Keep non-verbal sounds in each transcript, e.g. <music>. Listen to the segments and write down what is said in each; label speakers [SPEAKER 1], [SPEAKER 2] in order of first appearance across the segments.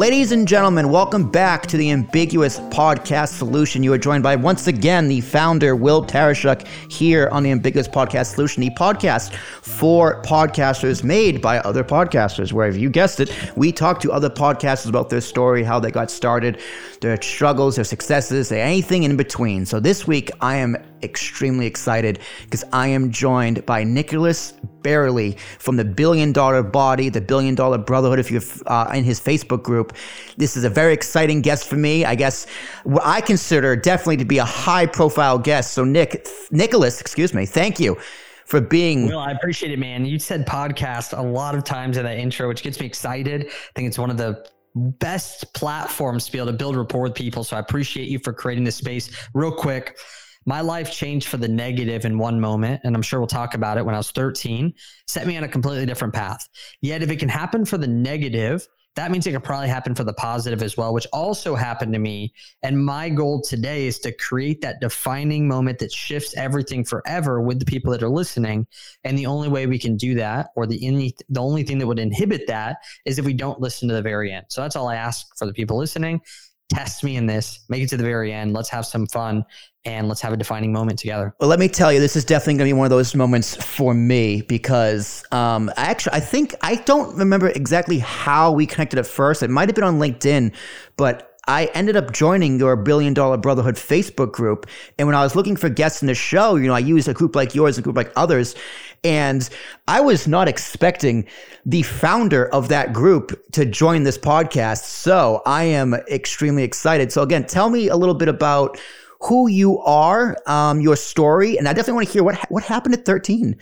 [SPEAKER 1] Ladies and gentlemen, welcome back to the Ambiguous Podcast Solution. You are joined by, once again, the founder, Will Tarashuk, here on the Ambiguous Podcast Solution, the podcast for podcasters made by other podcasters, where, if you guessed it, we talk to other podcasters about their story, how they got started, their struggles, their successes, anything in between. So this week, I am extremely excited because I am joined by Nicholas Bayerle from the Billion Dollar Body, the Billion Dollar Brotherhood, if you're uh, in his Facebook group. This is a very exciting guest for me. I guess what I consider definitely to be a high profile guest. So, Nick, Nicholas, excuse me, thank you for being.
[SPEAKER 2] Well, I appreciate it, man. You said podcast a lot of times in that intro, which gets me excited. I think it's one of the best platforms to be able to build rapport with people. So I appreciate you for creating this space. Real quick, my life changed for the negative in one moment, and I'm sure we'll talk about it when I was 13, set me on a completely different path. Yet, if it can happen for the negative, that means it could probably happen for the positive as well, which also happened to me. And my goal today is to create that defining moment that shifts everything forever with the people that are listening. And the only way we can do that, or the only the only thing that would inhibit that, is if we don't listen to the very end. So that's all I ask for the people listening. Test me in this, make it to the very end. Let's have some fun and let's have a defining moment together.
[SPEAKER 1] Well, let me tell you, this is definitely going to be one of those moments for me because um, I actually I think I don't remember exactly how we connected at first. It might have been on LinkedIn, but I ended up joining your Billion Dollar Brotherhood Facebook group. And when I was looking for guests in the show, you know, I used a group like yours, a group like others. And I was not expecting the founder of that group to join this podcast. So I am extremely excited. So again, tell me a little bit about who you are, um, your story, and I definitely want to hear what what happened at 13.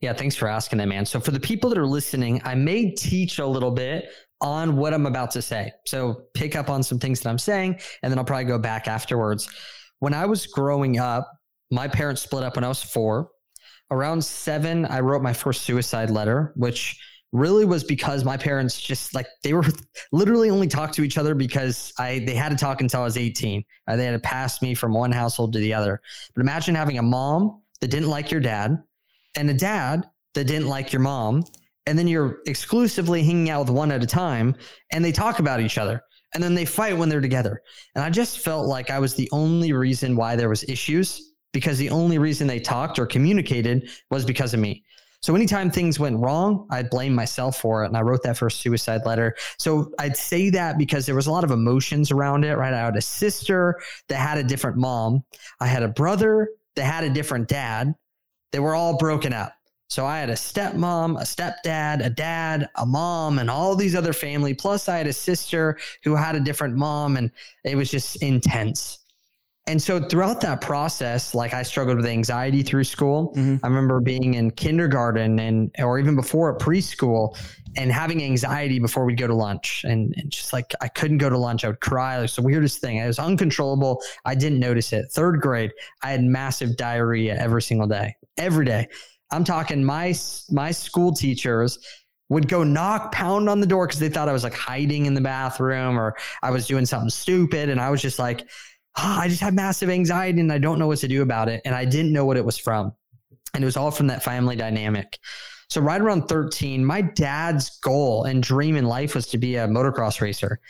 [SPEAKER 2] Yeah, thanks for asking that, man. So for the people that are listening, I may teach a little bit on what I'm about to say. So pick up on some things that I'm saying, and then I'll probably go back afterwards. When I was growing up, my parents split up when I was four. Around seven, I wrote my first suicide letter, which really was because my parents just like they were <laughs> literally only talked to each other because I they had to talk until I was 18. Uh, they had to pass me from one household to the other. But imagine having a mom that didn't like your dad and a dad that didn't like your mom and then you're exclusively hanging out with one at a time and they talk about each other and then they fight when they're together. And I just felt like I was the only reason why there was issues because the only reason they talked or communicated was because of me. So anytime things went wrong, I'd blame myself for it. And I wrote that first suicide letter. So I'd say that because there was a lot of emotions around it, right? I had a sister that had a different mom. I had a brother that had a different dad. They were all broken up. So I had a stepmom, a stepdad, a dad, a mom, and all these other family. Plus, I had a sister who had a different mom, and it was just intense. And so throughout that process, like I struggled with anxiety through school. Mm-hmm. I remember being in kindergarten and or even before at preschool and having anxiety before we'd go to lunch. And, and just like I couldn't go to lunch. I would cry. It was the weirdest thing. It was uncontrollable. I didn't notice it. Third grade, I had massive diarrhea every single day. Every day. I'm talking my my school teachers would go knock pound on the door because they thought I was like hiding in the bathroom or I was doing something stupid. And I was just like, oh, I just have massive anxiety and I don't know what to do about it. And I didn't know what it was from. And it was all from that family dynamic. So, right around 13, my dad's goal and dream in life was to be a motocross racer.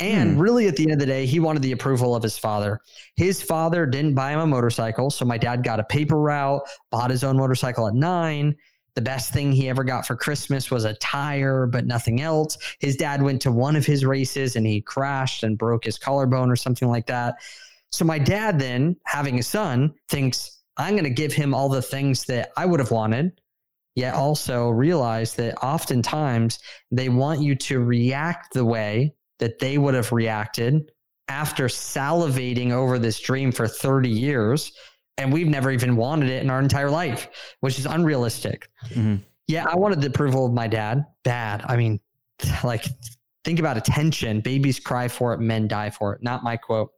[SPEAKER 2] And hmm. really, at the end of the day, he wanted the approval of his father. His father didn't buy him a motorcycle. So, my dad got a paper route, bought his own motorcycle at nine. The best thing he ever got for Christmas was a tire, but nothing else. His dad went to one of his races and he crashed and broke his collarbone or something like that. So my dad then, having a son, thinks I'm going to give him all the things that I would have wanted, yet also realize that oftentimes they want you to react the way that they would have reacted after salivating over this dream for 30 years. And we've never even wanted it in our entire life, which is unrealistic. Mm-hmm. Yeah, I wanted the approval of my dad bad. I mean, <laughs> like, think about attention. Babies cry for it, men die for it. Not my quote.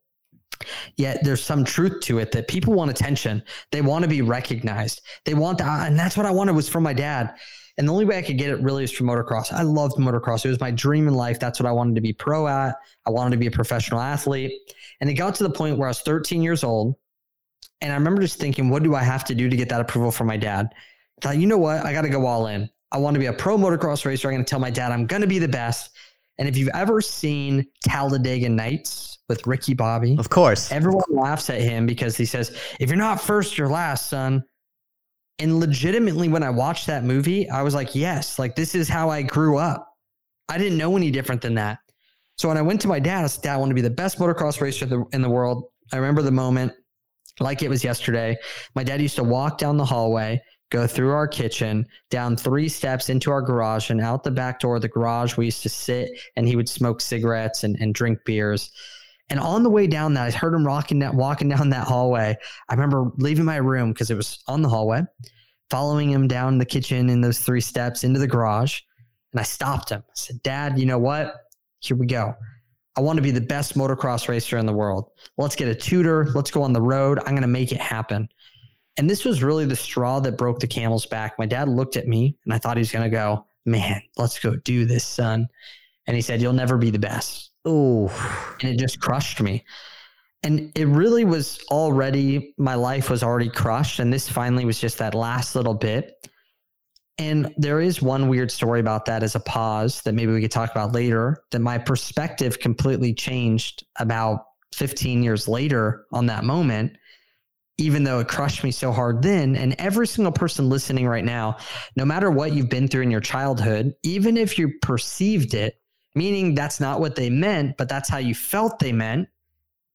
[SPEAKER 2] Yet there's some truth to it that people want attention. They want to be recognized. They want that. And that's what I wanted was from my dad. And the only way I could get it really is from motocross. I loved motocross. It was my dream in life. That's what I wanted to be pro at. I wanted to be a professional athlete. And it got to the point where I was 13 years old. And I remember just thinking, what do I have to do to get that approval from my dad? I thought, you know what? I got to go all in. I want to be a pro motocross racer. I'm going to tell my dad I'm going to be the best. And if you've ever seen Talladega Nights with Ricky Bobby,
[SPEAKER 1] of course,
[SPEAKER 2] everyone laughs at him because he says, "If you're not first, you're last, son." And legitimately, when I watched that movie, I was like, "Yes, like this is how I grew up." I didn't know any different than that. So when I went to my dad, I said, "Dad, I want to be the best motocross racer in the, world." I remember the moment like it was yesterday. My dad used to walk down the hallway go through our kitchen, down three steps into our garage, and out the back door of the garage, we used to sit and he would smoke cigarettes and, and drink beers. And on the way down that, I heard him rocking that, walking down that hallway. I remember leaving my room because it was on the hallway, following him down the kitchen in those three steps into the garage. And I stopped him. I said, Dad, you know what? Here we go. I want to be the best motocross racer in the world. Let's get a tutor. Let's go on the road. I'm going to make it happen. And this was really the straw that broke the camel's back. My dad looked at me and I thought he was going to go, man, let's go do this, son. And he said, you'll never be the best.
[SPEAKER 1] Oh,
[SPEAKER 2] and it just crushed me. And it really was already, my life was already crushed. And this finally was just that last little bit. And there is one weird story about that as a pause that maybe we could talk about later that my perspective completely changed about 15 years later on that moment even though it crushed me so hard then. And every single person listening right now, no matter what you've been through in your childhood, even if you perceived it, meaning that's not what they meant, but that's how you felt they meant,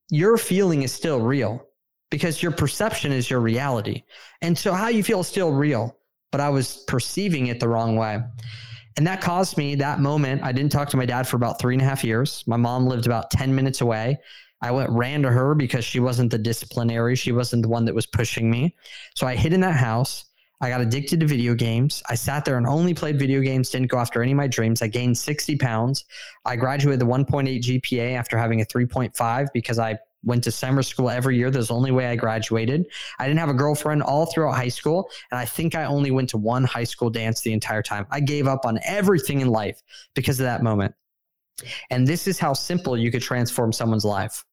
[SPEAKER 2] your feeling is still real because your perception is your reality. And so how you feel is still real, but I was perceiving it the wrong way. And that caused me that moment. I didn't talk to my dad for about three and a half years. My mom lived about 10 minutes away. I went ran to her because she wasn't the disciplinary. She wasn't the one that was pushing me. So I hid in that house. I got addicted to video games. I sat there and only played video games, didn't go after any of my dreams. I gained 60 pounds. I graduated the 1.8 GPA after having a 3.5 because I went to summer school every year. That's the only way I graduated. I didn't have a girlfriend all throughout high school. And I think I only went to one high school dance the entire time. I gave up on everything in life because of that moment. And this is how simple you could transform someone's life.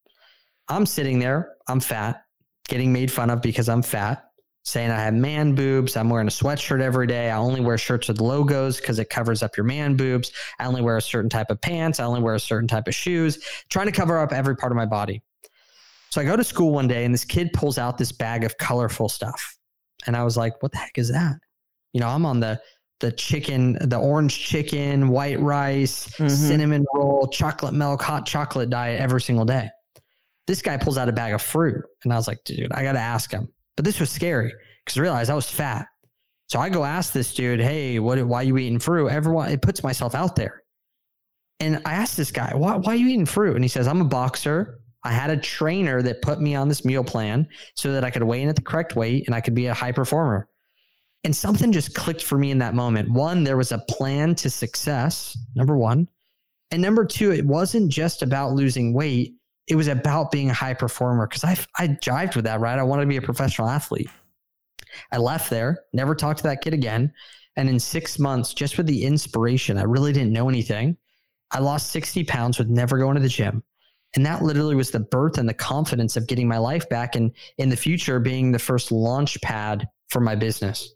[SPEAKER 2] I'm sitting there, I'm fat, getting made fun of because I'm fat, saying I have man boobs. I'm wearing a sweatshirt every day. I only wear shirts with logos because it covers up your man boobs. I only wear a certain type of pants. I only wear a certain type of shoes, trying to cover up every part of my body. So I go to school one day and this kid pulls out this bag of colorful stuff. And I was like, what the heck is that? You know, I'm on the the chicken, the orange chicken, white rice, mm-hmm. cinnamon roll, chocolate milk, hot chocolate diet every single day. This guy pulls out a bag of fruit. And I was like, dude, I got to ask him. But this was scary because I realized I was fat. So I go ask this dude, hey, what, why are you eating fruit? Everyone, it puts myself out there. And I asked this guy, why, why are you eating fruit? And he says, I'm a boxer. I had a trainer that put me on this meal plan so that I could weigh in at the correct weight and I could be a high performer. And something just clicked for me in that moment. One, there was a plan to success, number one. And number two, it wasn't just about losing weight, it was about being a high performer because I, I jived with that, right? I wanted to be a professional athlete. I left there, never talked to that kid again. And in six months, just with the inspiration, I really didn't know anything. I lost 60 pounds with never going to the gym. And that literally was the birth and the confidence of getting my life back and in the future being the first launch pad for my business.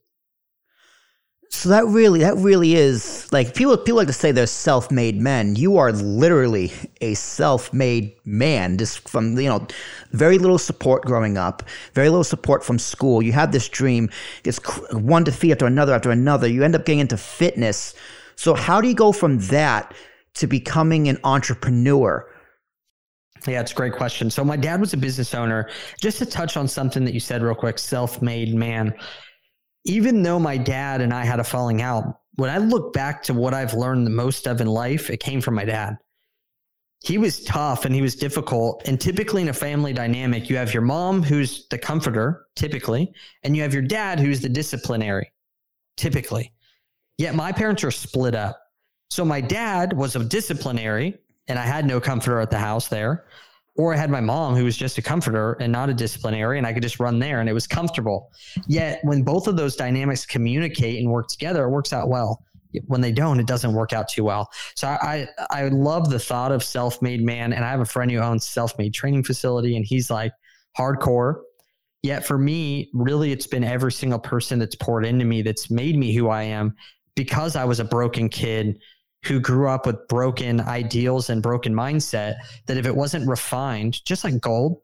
[SPEAKER 1] So that really, that really is like people. People like to say they're self-made men. You are literally a self-made man, just from you know, very little support growing up, very little support from school. You have this dream, it's one defeat after another after another. You end up getting into fitness. So how do you go from that to becoming an entrepreneur?
[SPEAKER 2] Yeah, it's a great question. So my dad was a business owner. Just to touch on something that you said real quick, self-made man even though my dad and I had a falling out, when I look back to what I've learned the most of in life, it came from my dad. He was tough and he was difficult. And typically in a family dynamic, you have your mom who's the comforter, typically, and you have your dad who's the disciplinary, typically. Yet my parents are split up. So my dad was a disciplinary and I had no comforter at the house there or I had my mom who was just a comforter and not a disciplinary, and I could just run there and it was comfortable. Yet when both of those dynamics communicate and work together, it works out well. When they don't, it doesn't work out too well. So I I, I love the thought of self-made man, and I have a friend who owns self-made training facility, and he's like hardcore. Yet for me, really, it's been every single person that's poured into me that's made me who I am because I was a broken kid who grew up with broken ideals and broken mindset that if it wasn't refined, just like gold,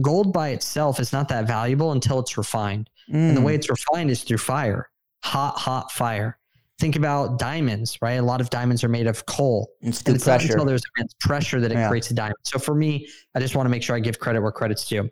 [SPEAKER 2] gold by itself is not that valuable until it's refined. Mm. And the way mm. it's refined is through fire, hot, hot fire. Think about diamonds, right? A lot of diamonds are made of coal.
[SPEAKER 1] It's and it's pressure. not
[SPEAKER 2] until there's pressure that it yeah. creates a diamond. So for me, I just want to make sure I give credit where credit's due.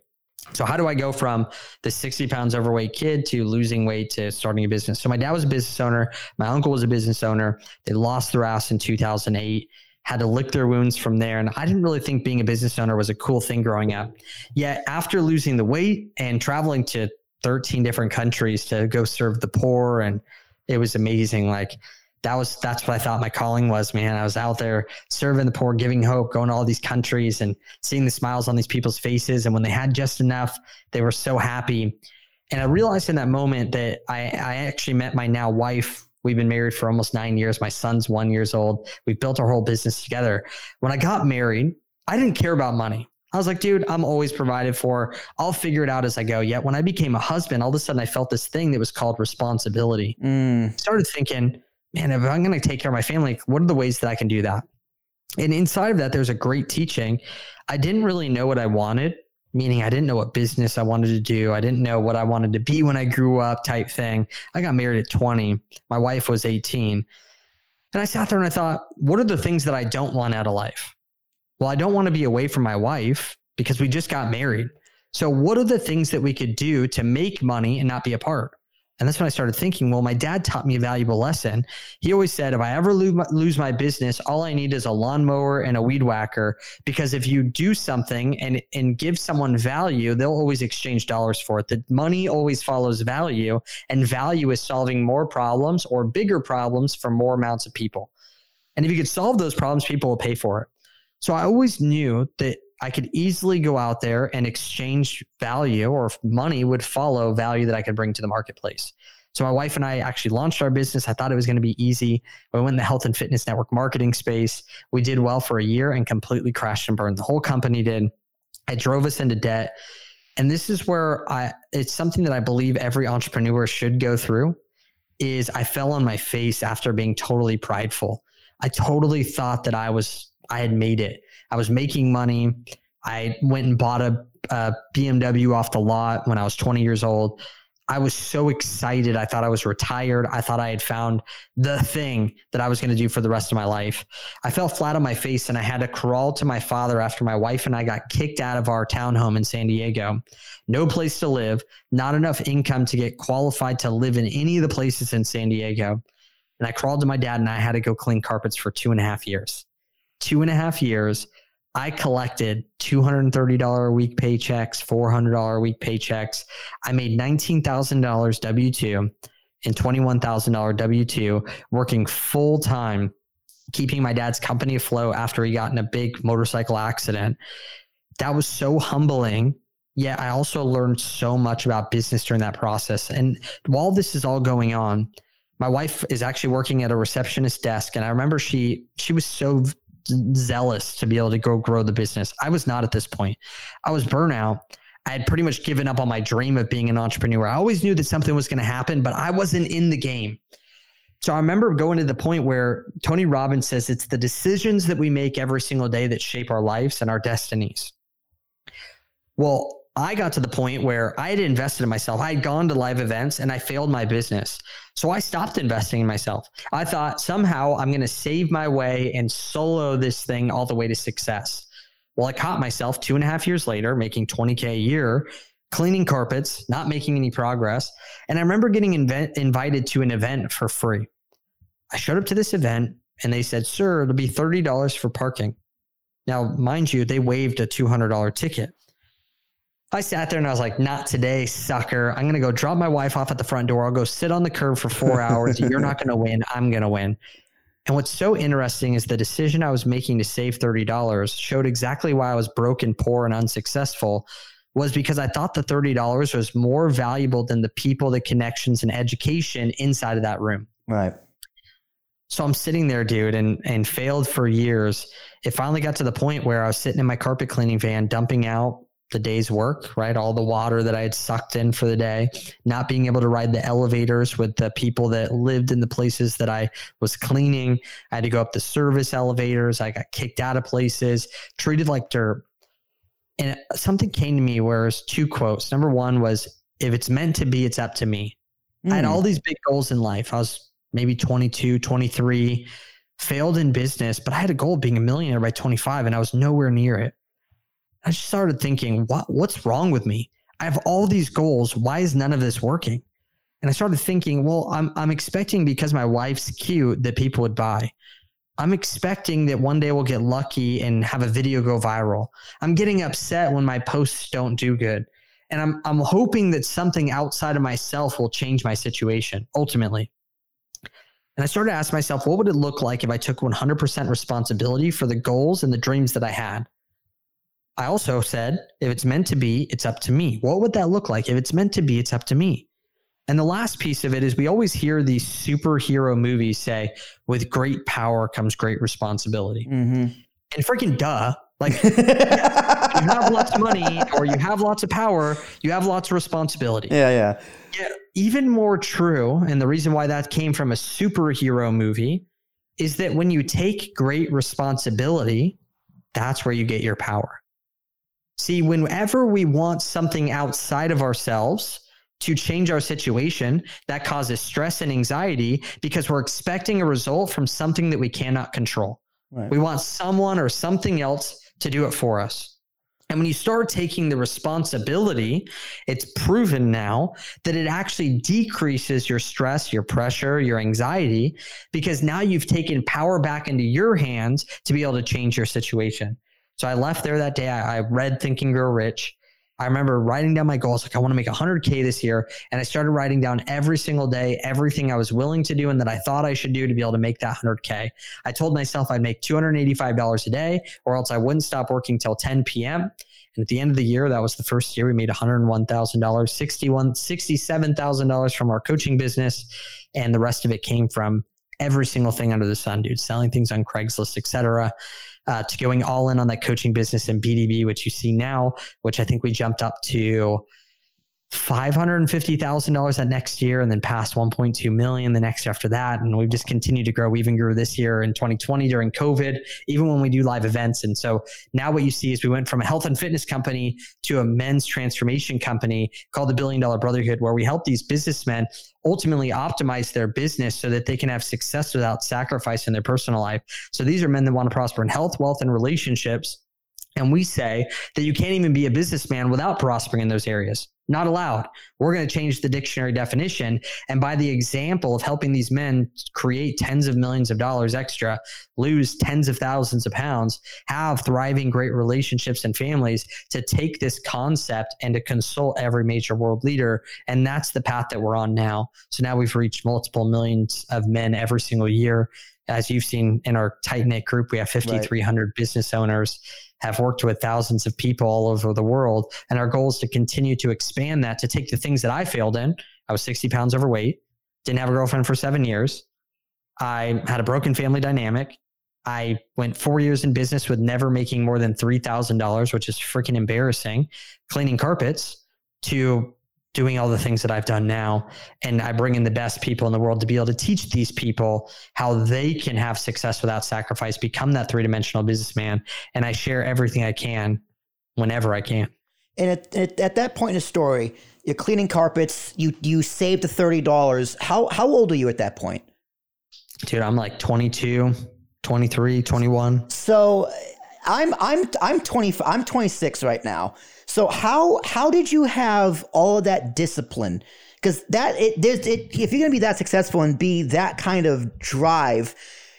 [SPEAKER 2] So how do I go from the 60 pounds overweight kid to losing weight to starting a business? So my dad was a business owner. My uncle was a business owner. They lost their ass in 2008 had to lick their wounds from there. And I didn't really think being a business owner was a cool thing growing up. Yet after losing the weight and traveling to 13 different countries to go serve the poor, and it was amazing. Like that was that's what I thought my calling was, man. I was out there serving the poor, giving hope, going to all these countries and seeing the smiles on these people's faces. And when they had just enough, they were so happy. And I realized in that moment that I, I actually met my now wife We've been married for almost nine years. My son's one years old. We built our whole business together. When I got married, I didn't care about money. I was like, dude, I'm always provided for. I'll figure it out as I go. Yet when I became a husband, all of a sudden I felt this thing that was called responsibility. Mm. Started thinking, man, if I'm going to take care of my family, what are the ways that I can do that? And inside of that, there's a great teaching. I didn't really know what I wanted meaning I didn't know what business I wanted to do. I didn't know what I wanted to be when I grew up, type thing. I got married at 20. My wife was 18. And I sat there and I thought, what are the things that I don't want out of life? Well, I don't want to be away from my wife because we just got married. So, what are the things that we could do to make money and not be apart? And that's when I started thinking, well, my dad taught me a valuable lesson. He always said, if I ever lose my, business, all I need is a lawnmower and a weed whacker. Because if you do something and, and give someone value, they'll always exchange dollars for it. The money always follows value, and value is solving more problems or bigger problems for more amounts of people. And if you could solve those problems, people will pay for it. So I always knew that I could easily go out there and exchange value or money would follow value that I could bring to the marketplace. So my wife and I actually launched our business. I thought it was going to be easy. We went in the health and fitness network marketing space. We did well for a year and completely crashed and burned. The whole company did. It drove us into debt. And this is where I it's something that I believe every entrepreneur should go through is I fell on my face after being totally prideful. I totally thought that I was I had made it. I was making money. I went and bought a, a BMW off the lot when I was 20 years old. I was so excited. I thought I was retired. I thought I had found the thing that I was going to do for the rest of my life. I fell flat on my face and I had to crawl to my father after my wife and I got kicked out of our townhome in San Diego. No place to live, not enough income to get qualified to live in any of the places in San Diego. And I crawled to my dad and I had to go clean carpets for two and a half years. Two and a half years I collected $230 a week paychecks, $400 a week paychecks. I made $19,000 W 2 and $21,000 W 2 working full time, keeping my dad's company afloat after he got in a big motorcycle accident. That was so humbling. Yeah, I also learned so much about business during that process. And while this is all going on, my wife is actually working at a receptionist desk and i remember she she was so zealous to be able to go grow the business. I was not at this point. I was burnout. I had pretty much given up on my dream of being an entrepreneur. I always knew that something was going to happen, but I wasn't in the game. So I remember going to the point where Tony Robbins says it's the decisions that we make every single day that shape our lives and our destinies. Well, I got to the point where I had invested in myself. I had gone to live events and I failed my business. So I stopped investing in myself. I thought somehow I'm going to save my way and solo this thing all the way to success. Well, I caught myself two and a half years later making 20K a year, cleaning carpets, not making any progress. And I remember getting inv- invited to an event for free. I showed up to this event and they said, Sir, it'll be $30 for parking. Now, mind you, they waived a $200 ticket. I sat there and I was like, not today, sucker. I'm going to go drop my wife off at the front door. I'll go sit on the curb for four <laughs> hours. You're not going to win. I'm going to win. And what's so interesting is the decision I was making to save $30 showed exactly why I was broken, poor, and unsuccessful was because I thought the $30 was more valuable than the people, the connections, and education inside of that room.
[SPEAKER 1] Right.
[SPEAKER 2] So I'm sitting there, dude, and and failed for years. It finally got to the point where I was sitting in my carpet cleaning van, dumping out the day's work, right? All the water that I had sucked in for the day, not being able to ride the elevators with the people that lived in the places that I was cleaning. I had to go up the service elevators. I got kicked out of places, treated like dirt. And something came to me where was two quotes. Number one was, if it's meant to be, it's up to me. Mm. I had hmm. all these big goals in life. I was maybe 22, 23, failed in business, but I had a goal of being a millionaire by 25 and I was nowhere near it. I just started thinking, what, what's wrong with me? I have all these goals. Why is none of this working? And I started thinking, well, I'm, I'm expecting because my wife's cute that people would buy. I'm expecting that one day we'll get lucky and have a video go viral. I'm getting upset when my posts don't do good. And I'm, I'm hoping that something outside of myself will change my situation ultimately. And I started to ask myself, what would it look like if I took 100% responsibility for the goals and the dreams that I had? I also said, if it's meant to be, it's up to me. What would that look like? If it's meant to be, it's up to me. And the last piece of it is we always hear these superhero movies say, with great power comes great responsibility. Mm-hmm. And freaking duh. Like, <laughs> you have lots of money or you have lots of power, you have lots of responsibility.
[SPEAKER 1] Yeah, yeah.
[SPEAKER 2] Yeah, even more true, and the reason why that came from a superhero movie is that when you take great responsibility, that's where you get your power. See, whenever we want something outside of ourselves to change our situation, that causes stress and anxiety because we're expecting a result from something that we cannot control. Right. We want someone or something else to do it for us. And when you start taking the responsibility, it's proven now that it actually decreases your stress, your pressure, your anxiety, because now you've taken power back into your hands to be able to change your situation. So I left there that day. I, I read Think and Grow Rich. I remember writing down my goals. Like, I want to make 100K this year. And I started writing down every single day, everything I was willing to do and that I thought I should do to be able to make that 100K. I told myself I'd make $285 a day, or else I wouldn't stop working till 10 p.m. And at the end of the year, that was the first year we made $101,000, 61, $67,000 from our coaching business. And the rest of it came from every single thing under the sun, dude, selling things on Craigslist, etc uh, to going all in on that coaching business in BDB, which you see now, which I think we jumped up to $550,000 that next year and then past 1.2 million the next after that. And we've just continued to grow. We even grew this year in 2020 during COVID, even when we do live events. And so now what you see is we went from a health and fitness company to a men's transformation company called the Billion Dollar Brotherhood, where we help these businessmen ultimately optimize their business so that they can have success without sacrificing their personal life. So these are men that want to prosper in health, wealth, and relationships. And we say that you can't even be a businessman without prospering in those areas. Not allowed. We're going to change the dictionary definition. And by the example of helping these men create tens of millions of dollars extra, lose tens of thousands of pounds, have thriving, great relationships and families, to take this concept and to consult every major world leader. And that's the path that we're on now. So now we've reached multiple millions of men every single year. As you've seen in our tight knit group, we have 5,300 right. business owners have worked with thousands of people all over the world. And our goal is to continue to expand that to take the things that I failed in. I was 60 pounds overweight, didn't have a girlfriend for seven years. I had a broken family dynamic. I went four years in business with never making more than $3,000, which is freaking embarrassing, cleaning carpets to doing all the things that I've done now. And I bring in the best people in the world to be able to teach these people how they can have success without sacrifice, become that three dimensional businessman. And I share everything I can whenever I can.
[SPEAKER 1] And at, at, at that point in the story, you're cleaning carpets, you, you saved the $30. How, how old are you at that point?
[SPEAKER 2] Dude, I'm like 22, 23, 21.
[SPEAKER 1] So I'm, I'm, I'm 20, I'm 26 right now. So how how did you have all of that discipline? Because that it there's it if you're gonna be that successful and be that kind of drive,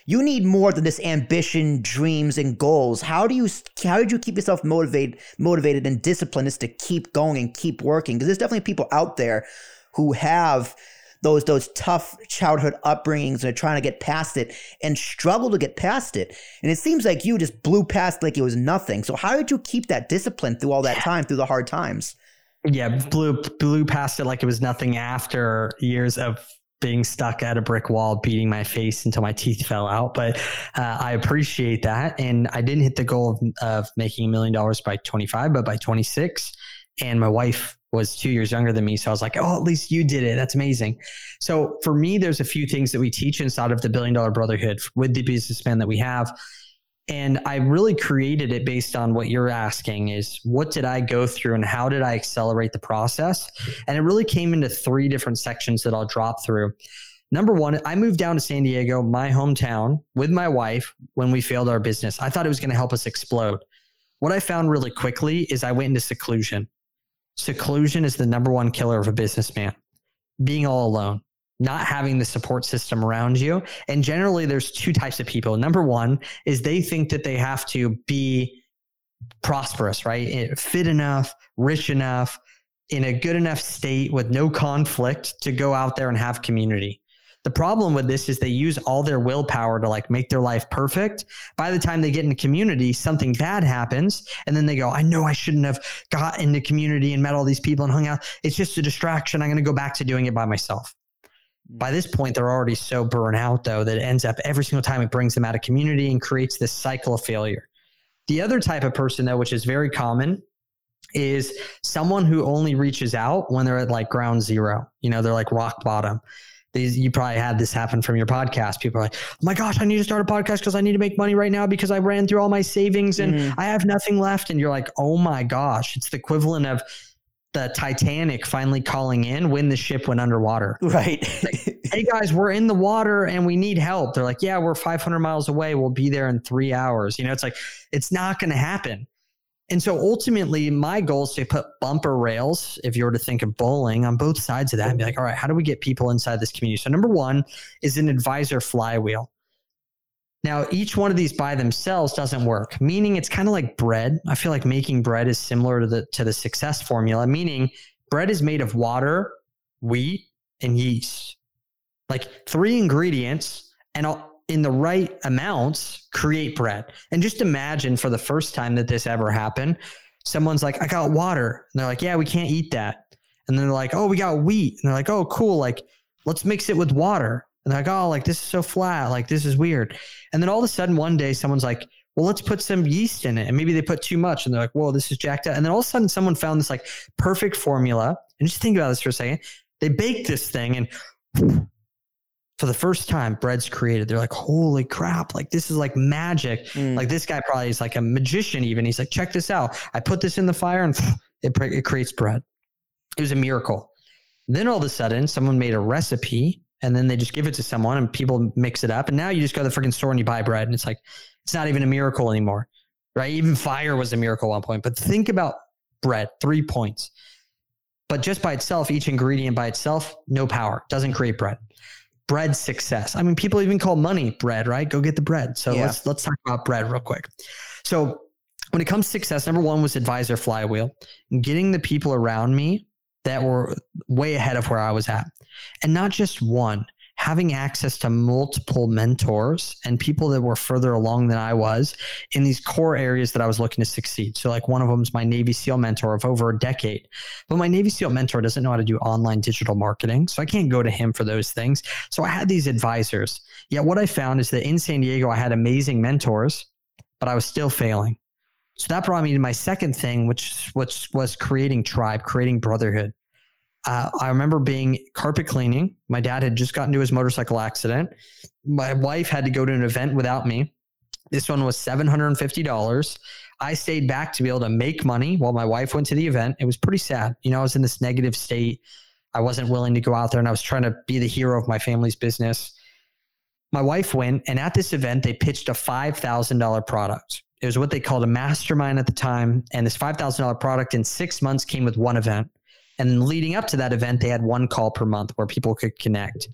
[SPEAKER 1] you need more than this ambition, dreams, and goals. How do you how did you keep yourself motivated, motivated and disciplined is to keep going and keep working? Because there's definitely people out there who have those those tough childhood upbringings and are trying to get past it and struggle to get past it. And it seems like you just blew past like it was nothing. So how did you keep that discipline through all that time, through the hard times?
[SPEAKER 2] Yeah, blew blew past it like it was nothing after years of being stuck at a brick wall, beating my face until my teeth fell out. But uh, I appreciate that. And I didn't hit the goal of, of making a million dollars by 25, but by 26. And my wife was two years younger than me. So I was like, oh, at least you did it. That's amazing. So for me, there's a few things that we teach inside of the Billion Dollar Brotherhood with the businessman that we have. And I really created it based on what you're asking is what did I go through and how did I accelerate the process? And it really came into three different sections that I'll drop through. Number one, I moved down to San Diego, my hometown, with my wife when we failed our business. I thought it was going to help us explode. What I found really quickly is I went into seclusion. Seclusion is the number one killer of a businessman. Being all alone, not having the support system around you. And generally, there's two types of people. Number one is they think that they have to be prosperous, right? Eh, fit enough, rich enough, in a good enough state with no conflict to go out there and have community. The problem with this is they use all their willpower to like make their life perfect. By the time they get into community, something bad happens. And then they go, I know I shouldn't have got into community and met all these people and hung out. It's just a distraction. I'm going to go back to doing it by myself. Mm. By this point, they're already so burnt out, though, that it ends up every single time it brings them out of community and creates this cycle of failure. The other type of person, though, which is very common, is someone who only reaches out when they're at like ground zero. You know, they're like rock bottom these you probably had this happen from your podcast. People are like, "Oh my gosh, I need to start a podcast because I need to make money right now because I ran through all my savings and mm. I have nothing left." And you're like, "Oh my gosh, it's the equivalent of the Titanic finally calling in when the ship went underwater."
[SPEAKER 1] Right.
[SPEAKER 2] like, hey guys, we're in the water and we need help. They're like, "Yeah, we're 500 miles away. We'll be there in 3 hours." You know, it's like it's not going to happen. And so ultimately, my goal is to put bumper rails, if you were to think of bowling, on both sides of that and be like, all right, how do we get people inside this community? So, number one is an advisor flywheel. Now, each one of these by themselves doesn't work, meaning it's kind of like bread. I feel like making bread is similar to the, to the success formula, meaning bread is made of water, wheat, and yeast. Like three ingredients, and in the right amounts create bread. And just imagine for the first time that this ever happened, someone's like, I got water. And they're like, yeah, we can't eat that. And they're like, oh, we got wheat. And they're like, oh, cool. Like, let's mix it with water. And they're like, oh, like this is so flat. Like, this is weird. And then all of a sudden, one day, someone's like, well, let's put some yeast in it. And maybe they put too much. And they're like, whoa, this is jacked up. And then all of a sudden, someone found this like perfect formula. And just think about this for a second. They baked this thing and for the first time bread's created. They're like holy crap like this is like magic. Mm. like this guy probably is like a magician even. He's like check this out. I put this in the fire and <laughs> it, it creates bread. It was a miracle. Then all of a sudden someone made a recipe and then they just give it to someone and people mix it up. And now you just go to the freaking store and you buy bread and it's like it's not even a miracle anymore right? Even fire was a miracle at one point. But think about bread three points. But just by itself each ingredient by itself no power. Doesn't create bread bread success. I mean, people even call money bread, right? Go get the bread. So yeah. let's let's talk about bread real quick. So when it comes to success, number one was advisor flywheel, getting the people around me that were way ahead of where I was at, and not just one having access to multiple mentors and people that were further along than I was in these core areas that I was looking to succeed. So, like one of them is my Navy SEAL mentor of over a decade. But my Navy SEAL mentor doesn't know how to do online digital marketing. So, I can't go to him for those things. So, I had these advisors. Yet, what I found is that in San Diego, I had amazing mentors, but I was still failing. So that brought me to my second thing, which, was creating tribe, creating brotherhood uh, I remember being carpet cleaning. My dad had just gotten into his motorcycle accident. My wife had to go to an event without me. This one was $750. I stayed back to be able to make money while my wife went to the event. It was pretty sad. You know, I was in this negative state. I wasn't willing to go out there and I was trying to be the hero of my family's business. My wife went, and at this event, they pitched a $5,000 product. It was what they called a mastermind at the time. And this $5,000 product in six months came with one event. And leading up to that event, they had one call per month where people could connect.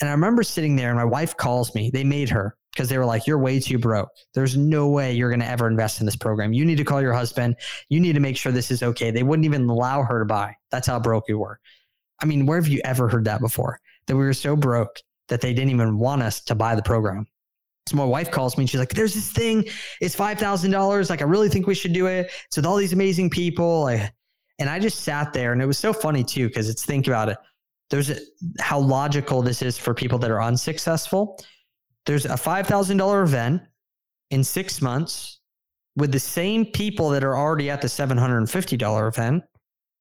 [SPEAKER 2] And I remember sitting there and my wife calls me. They made her because they were like, You're way too broke. There's no way you're going to ever invest in this program. You need to call your husband. You need to make sure this is okay. They wouldn't even allow her to buy. That's how broke we were. I mean, where have you ever heard that before? That we were so broke that they didn't even want us to buy the program. So my wife calls me and she's like, There's this thing. It's $5,000. Like, I really think we should do it. It's with all these amazing people. Like, and I just sat there and it was so funny too, because it's think about it. there's a, how logical this is for people that are unsuccessful. There's a $5,000 event in six months with the same people that are already at the $750 event,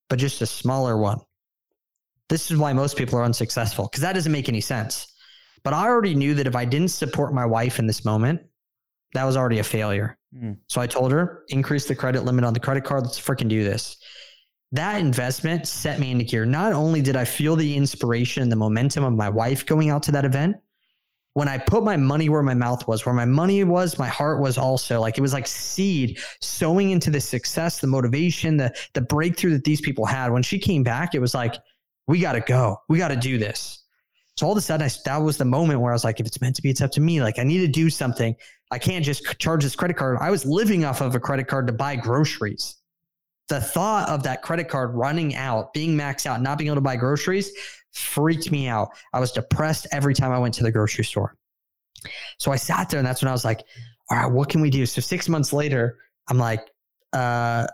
[SPEAKER 2] but just a smaller one. This is why most people are unsuccessful because that doesn't make any sense. But I already knew that if I didn't support my wife in this moment, that was already a failure. Mm. So I told her, increase the credit limit on the credit card. Let's freaking do this. That investment set me into gear. Not only did I feel the inspiration and the momentum of my wife going out to that event, when I put my money where my mouth was, where my money was, my heart was also like it was like seed sowing into the success, the motivation, the the breakthrough that these people had. When she came back, it was like, we got to go, we got to do this. So all of a sudden, I, that was the moment where I was like, if it's meant to be, it's up to me. Like I need to do something. I can't just charge this credit card. I was living off of a credit card to buy groceries. The thought of that credit card running out, being maxed out, not being able to buy groceries freaked me out. I was depressed every time I went to the grocery store. So I sat there and that's when I was like, all right, what can we do? So six months later, I'm like, uh,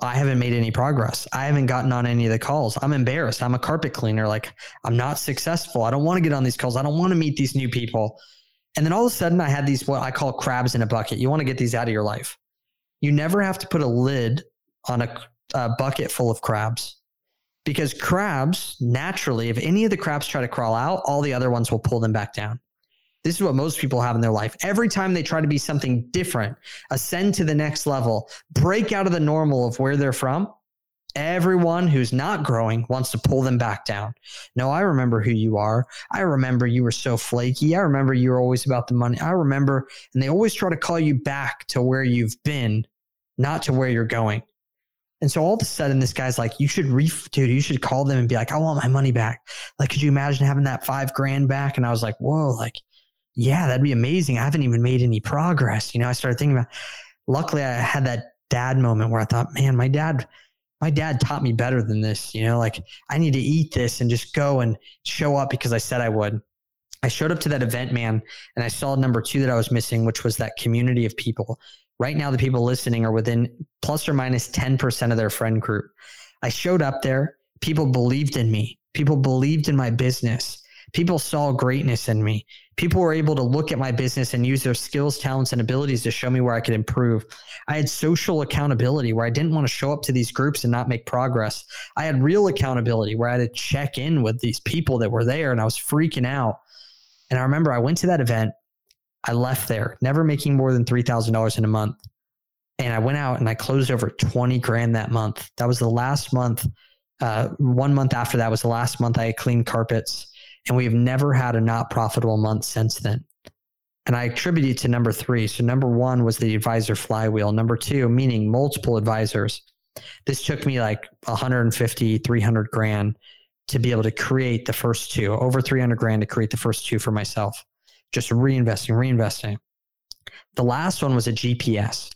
[SPEAKER 2] I haven't made any progress. I haven't gotten on any of the calls. I'm embarrassed. I'm a carpet cleaner. Like I'm not successful. I don't want to get on these calls. I don't want to meet these new people. And then all of a sudden I had these, what I call crabs in a bucket. You want to get these out of your life. You never have to put a lid on a, a bucket full of crabs because crabs naturally, if any of the crabs try to crawl out, all the other ones will pull them back down. This is what most people have in their life. Every time they try to be something different, ascend to the next level, break out of the normal of where they're from, everyone who's not growing wants to pull them back down. No, I remember who you are. I remember you were so flaky. I remember you were always about the money. I remember, and they always try to call you back to where you've been, not to where you're going. And so all of a sudden, this guy's like, you should re, dude, you should call them and be like, I want my money back. Like, could you imagine having that five grand back? And I was like, whoa, like, yeah, that'd be amazing. I haven't even made any progress. You know, I started thinking about, luckily I had that dad moment where I thought, man, my dad, my dad taught me better than this. You know, like I need to eat this and just go and show up because I said I would. I showed up to that event, man, and I saw number two that I was missing, which was that community of people. Right now, the people listening are within plus or minus 10% of their friend group. I showed up there. People believed in me. People believed in my business. People saw greatness in me. People were able to look at my business and use their skills, talents, and abilities to show me where I could improve. I had social accountability where I didn't want to show up to these groups and not make progress. I had real accountability where I had to check in with these people that were there and I was freaking out. And I remember I went to that event I left there, never making more than $3,000 in a month. And I went out and I closed over 20 grand that month. That was the last month. Uh, one month after that was the last month I cleaned carpets. And we've never had a not profitable month since then. And I attribute it to number three. So, number one was the advisor flywheel. Number two, meaning multiple advisors. This took me like 150, 300 grand to be able to create the first two, over 300 grand to create the first two for myself just reinvesting, reinvesting. The last one was a GPS.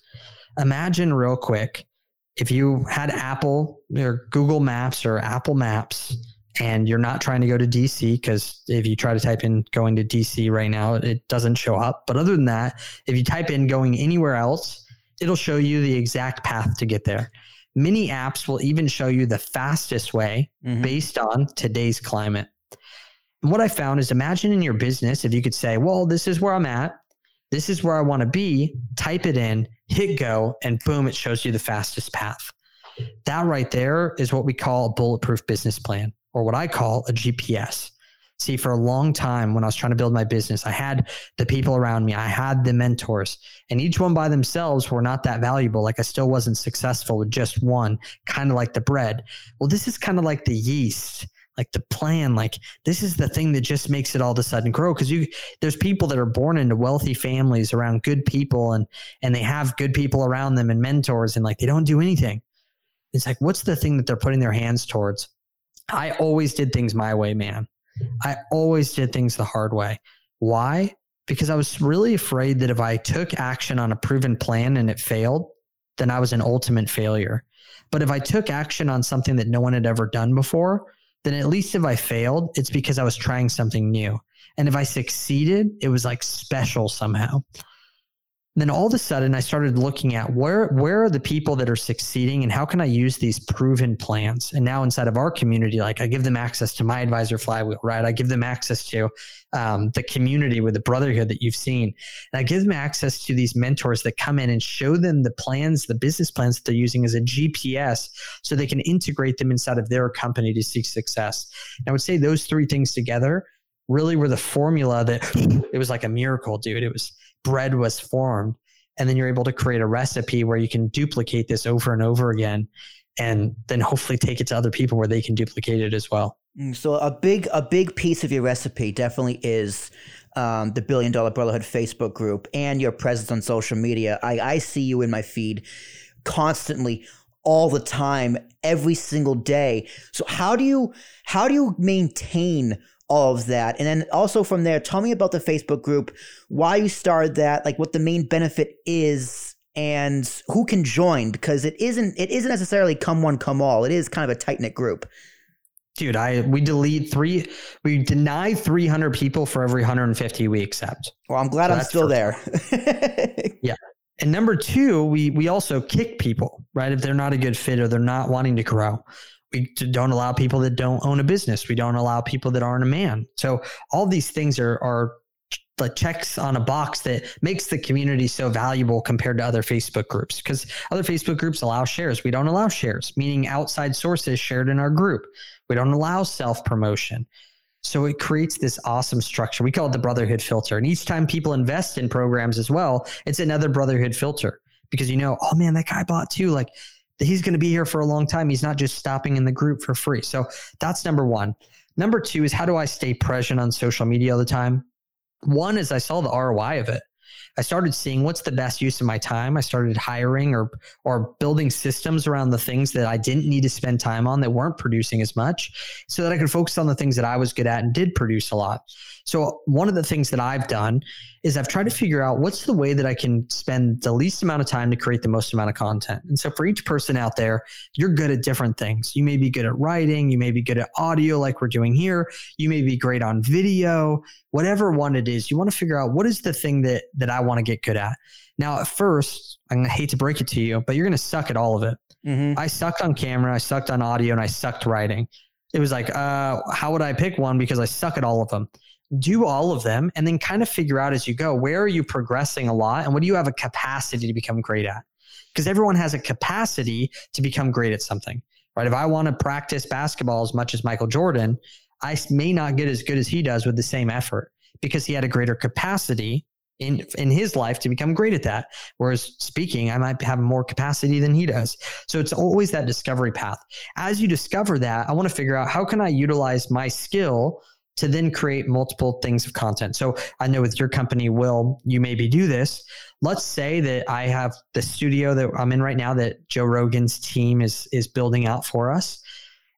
[SPEAKER 2] Imagine real quick if you had Apple or Google Maps or Apple Maps and you're not trying to go to DC because if you try to type in going to DC right now, it doesn't show up. But other than that, if you type in going anywhere else, it'll show you the exact path to get there. Many apps will even show you the fastest way mm-hmm. based on today's climate. What I found is imagine in your business if you could say, well, this is where I'm at. This is where I want to be. Type it in, hit go, and boom, it shows you the fastest path. That right there is what we call a bulletproof business plan, or what I call a GPS. See, for a long time when I was trying to build my business, I had the people around me, I had the mentors, and each one by themselves were not that valuable. Like I still wasn't successful with just one, kind of like the bread. Well, this is kind of like the yeast like the plan like this is the thing that just makes it all of a sudden grow. Because you there's people that are born into wealthy families around good people and and they have good people around them and mentors and like they don't do anything. It's like what's the thing that they're putting their hands towards? I always did things my way man. I always did things the hard way. Why? Because i was really afraid that if i took action on a proven plan and it failed then i was an ultimate failure. But if i took action on something that no one had ever done before then at least if I failed, it's because I was trying something new. And if I succeeded, it was like special somehow. Then all of a sudden I started looking at where where are the people that are succeeding and how can I use these proven plans? And now inside of our community, like I give them access to my advisor flywheel, right? I give them access to um, the community with the brotherhood that you've seen. And I give them access to these mentors that come in and show them the plans, the business plans that they're using as a GPS so they can integrate them inside of their company to seek success. And I would say those three things together really were the formula that it was like a miracle, dude. It was bread was formed. And then you're able to create a recipe where you can duplicate this over and over again and then hopefully take it to other people where they can duplicate it as well.
[SPEAKER 1] Mm, so a big a big piece of your recipe definitely is um, the Billion Dollar Brotherhood Facebook group and your presence on social media. I, I see you in my feed constantly all the time every single day so how do you how do you maintain all of that. And then also from there, tell me about the Facebook group, why you started that, like what the main benefit is and who can join because it isn't it isn't necessarily come one come all. It is kind of a tight knit group.
[SPEAKER 2] Dude, I we delete three we deny 300 people for every 150 we accept.
[SPEAKER 1] Well, I'm glad so I'm still there. <laughs>
[SPEAKER 2] yeah. And number 2, we we also kick people, right? If they're not a good fit or they're not wanting to grow we don't allow people that don't own a business. We don't allow people that aren't a man. So all these things are are the checks on a box that makes the community so valuable compared to other Facebook groups. Because other Facebook groups allow shares. We don't allow shares, meaning outside sources shared in our group. We don't allow self promotion. So it creates this awesome structure. We call it the brotherhood filter. And each time people invest in programs as well, it's another brotherhood filter because you know, oh man, that guy bought too. Like he's going to be here for a long time. He's not just stopping in the group for free. So that's number one. Number two is how do I stay present on social media all the time? One is I saw the ROI of it. I started seeing what's the best use of my time. I started hiring or or building systems around the things that I didn't need to spend time on that weren't producing as much so that I could focus on the things that I was good at and did produce a lot. So one of the things that I've done is I've tried to figure out what's the way that I can spend the least amount of time to create the most amount of content. And so for each person out there, you're good at different things. You may be good at writing, you may be good at audio like we're doing here, you may be great on video, whatever one it is. You want to figure out what is the thing that that I want to get good at. Now, at first, I'm gonna hate to break it to you, but you're gonna suck at all of it. Mm-hmm. I sucked on camera, I sucked on audio, and I sucked writing. It was like, uh, how would I pick one? Because I suck at all of them do all of them and then kind of figure out as you go where are you progressing a lot and what do you have a capacity to become great at? Because everyone has a capacity to become great at something right? If i want to practice basketball as much as michael jordan i may not get as good as he does with the same effort because he had a greater capacity in in his life to become great at that. Whereas speaking i might have more capacity than he does. So it's always that discovery path. As you discover that i want to figure out how can i utilize my skill to then create multiple things of content. So I know with your company, Will, you maybe do this. Let's say that I have the studio that I'm in right now that Joe Rogan's team is is building out for us.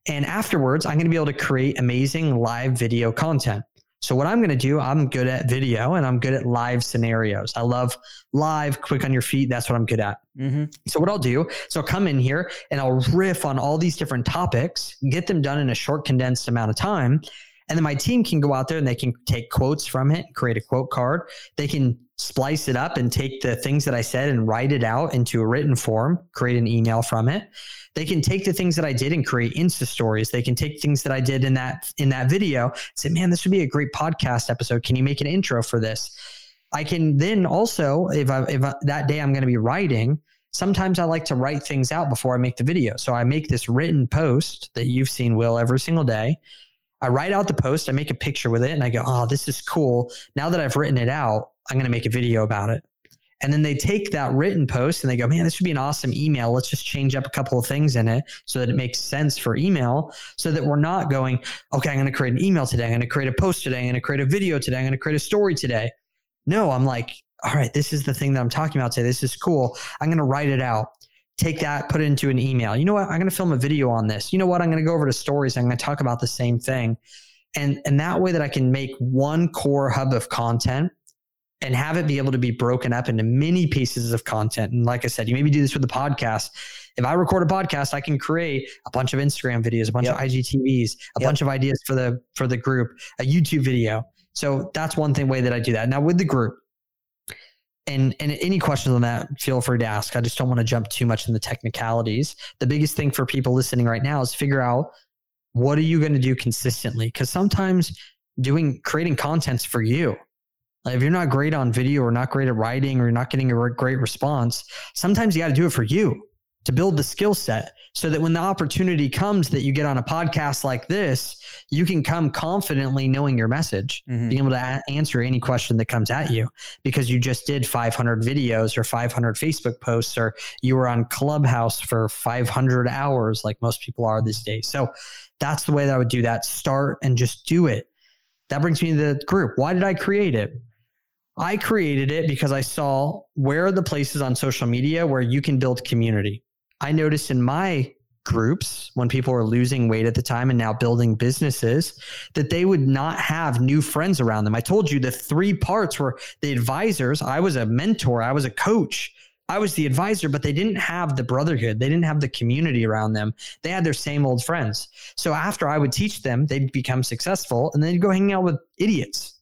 [SPEAKER 2] And afterwards, I'm going to be able to create amazing live video content. So what I'm going to do, I'm good at video and I'm good at live scenarios. I love live, quick on your feet. That's what I'm good at. Mm-hmm. So what I'll do, so I'll come in here and I'll riff on all these different topics, get them done in a short, condensed amount of time, and then my team can go out there and they can take quotes from it, create a quote card. They can splice it up and take the things that I said and write it out into a written form, create an email from it. They can take the things that I did and create Insta stories. They can take things that I did in that in that video, say, man, this would be a great podcast episode. Can you make an intro for this? I can then also, if I, if I, that day I'm going to be writing, sometimes I like to write things out before I make the video. So I make this written post that you've seen, Will, every single day. I write out the post, I make a picture with it, and I go, oh, this is cool. Now that I've written it out, I'm going to make a video about it. And then they take that written post and they go, man, this would be an awesome email. Let's just change up a couple of things in it so that it makes sense for email so that we're not going, okay, I'm going to create an email today. I'm going to create a post today. I'm going to create a video today. I'm going to create a story today. No, I'm like, all right, this is the thing that I'm talking about today. This is cool. I'm going to write it out take that, put it into an email. You know what? I'm going to film a video on this. You know what? I'm going to go over to stories. I'm going to talk about the same thing. And, and that way that I can make one core hub of content and have it be able to be broken up into many pieces of content. And like I said, you maybe do this with the podcast. If I record a podcast, I can create a bunch of Instagram videos, a bunch yep. of IGTVs, a yep. bunch of ideas for the for the group, a YouTube video. So that's one thing way that I do that. Now with the group, and and any questions on that, feel free to ask. I just don't want to jump too much in the technicalities. The biggest thing for people listening right now is figure out what are you going to do consistently because sometimes doing creating contents for you like if you're not great on video or not great at writing or you're not getting a great response sometimes you got to do it for you to build the skill set so that when the opportunity comes that you get on a podcast like this, you can come confidently knowing your message, mm-hmm. being able to a- answer any question that comes at you because you just did 500 videos or 500 Facebook posts or you were on Clubhouse for 500 hours, like most people are these days. So that's the way that I would do that. Start and just do it. That brings me to the group. Why did I create it? I created it because I saw where are the places on social media where you can build community. I noticed in my groups when people were losing weight at the time and now building businesses that they would not have new friends around them. I told you the three parts were the advisors. I was a mentor, I was a coach, I was the advisor, but they didn't have the brotherhood. They didn't have the community around them. They had their same old friends. So after I would teach them, they'd become successful and then go hang out with idiots.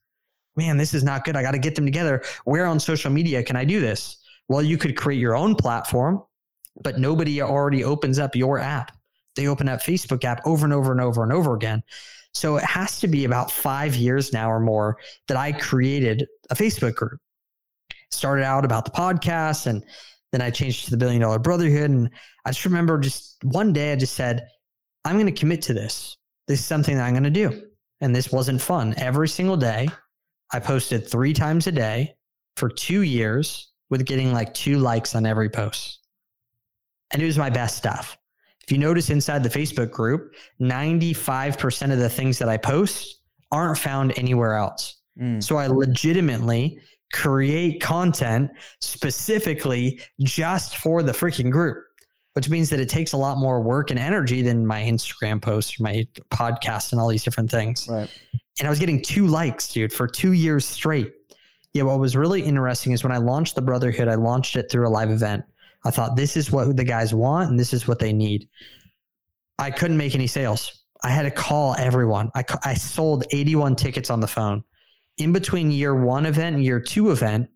[SPEAKER 2] Man, this is not good. I got to get them together. Where on social media can I do this? Well, you could create your own platform but nobody already opens up your app. They open up Facebook app over and over and over and over again. So it has to be about five years now or more that I created a Facebook group. Started out about the podcast and then I changed to the billion dollar brotherhood. And I just remember just one day I just said, I'm going to commit to this. This is something that I'm going to do. And this wasn't fun. Every single day, I posted three times a day for two years with getting like two likes on every post and it was my best stuff. If you notice inside the Facebook group, 95% of the things that I post aren't found anywhere else. Mm. So I legitimately create content specifically just for the freaking group, which means that it takes a lot more work and energy than my Instagram posts or my podcast and all these different things. Right. And I was getting two likes, dude, for two years straight. Yeah, what was really interesting is when I launched the Brotherhood, I launched it through a live event. I thought this is what the guys want and this is what they need. I couldn't make any sales. I had to call everyone. I, I sold 81 tickets on the phone. In between year one event and year two event,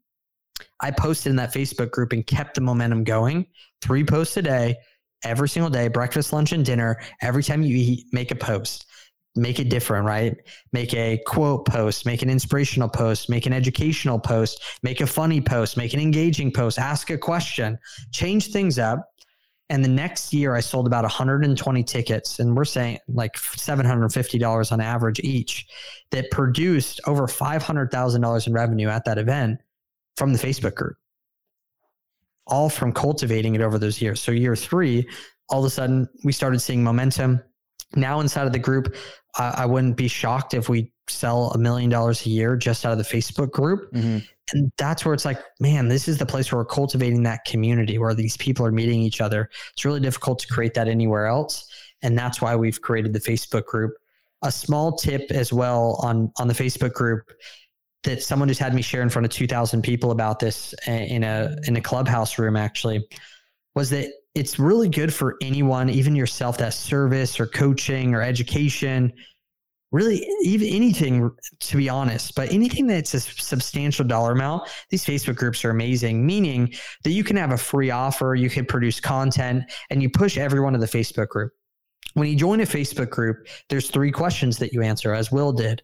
[SPEAKER 2] I posted in that Facebook group and kept the momentum going. Three posts a day, every single day, breakfast, lunch, and dinner. Every time you eat, make a post make it different, right? Make a quote post, make an inspirational post, make an educational post, make a funny post, make an engaging post, ask a question, change things up. And the next year, I sold about 120 tickets, and we're saying like $750 on average each, that produced over $500,000 in revenue at that event from the Facebook group, all from cultivating it over those years. So, year three, all of a sudden, we started seeing momentum now inside of the group, I, I wouldn't be shocked if we sell a million dollars a year just out of the Facebook group. Mm-hmm. And that's where it's like, man, this is the place where we're cultivating that community where these people are meeting each other. It's really difficult to create that anywhere else. And that's why we've created the Facebook group. A small tip as well on, on the Facebook group that someone just had me share in front of 2000 people about this in a, in a clubhouse room actually was that it's really good for anyone, even yourself, that service or coaching or education, really even anything to be honest, but anything that's a substantial dollar amount, these Facebook groups are amazing, meaning that you can have a free offer, you can produce content, and you push everyone to the Facebook group. When you join a Facebook group, there's three questions that you answer, as Will did.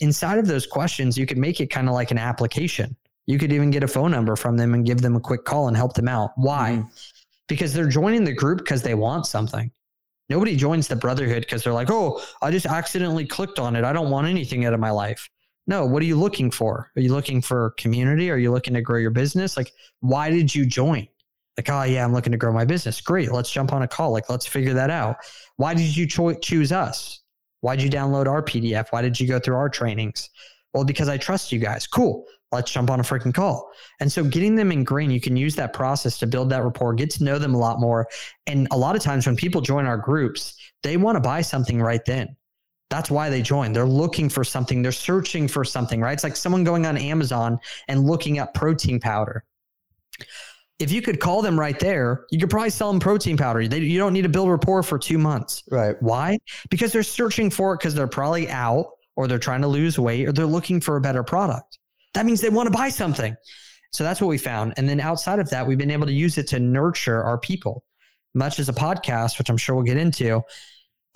[SPEAKER 2] Inside of those questions, you could make it kind of like an application. You could even get a phone number from them and give them a quick call and help them out. Why? Mm-hmm because they're joining the group because they want something. Nobody joins the brotherhood because they're like, oh, I just accidentally clicked on it. I don't want anything out of my life. No, what are you looking for? Are you looking for community? Are you looking to grow your business? Like, why did you join? Like, oh, yeah, I'm looking to grow my business. Great. Let's jump on a call. Like, let's figure that out. Why did you cho- choose us? Why did you download our PDF? Why did you go through our trainings? Well, because I trust you guys. Cool let's jump on a freaking call. And so getting them ingrained, you can use that process to build that rapport, get to know them a lot more. And a lot of times when people join our groups, they want to buy something right then. That's why they join. They're looking for something. They're searching for something, right? It's like someone going on Amazon and looking up protein powder. If you could call them right there, you could probably sell them protein powder. They, you don't need to build rapport for two months.
[SPEAKER 1] Right.
[SPEAKER 2] Why? Because they're searching for it because they're probably out or they're trying to lose weight or they're looking for a better product that means they want to buy something. So that's what we found. And then outside of that, we've been able to use it to nurture our people, much as a podcast, which I'm sure we'll get into.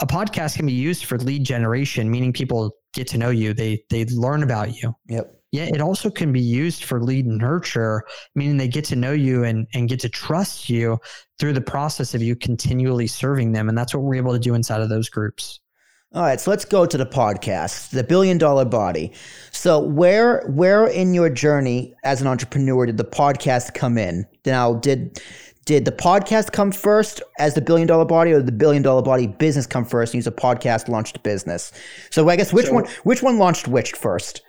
[SPEAKER 2] A podcast can be used for lead generation, meaning people get to know you, they they learn about you.
[SPEAKER 1] Yep.
[SPEAKER 2] Yeah, it also can be used for lead nurture, meaning they get to know you and, and get to trust you through the process of you continually serving them. And that's what we're able to do inside of those groups.
[SPEAKER 1] All right, so let's go to the podcast, the billion dollar body. So where where in your journey as an entrepreneur did the podcast come in? Now, did did the podcast come first as the billion dollar body, or did the billion dollar body business come first and use a podcast launched business? So I guess which so, one which one launched which first?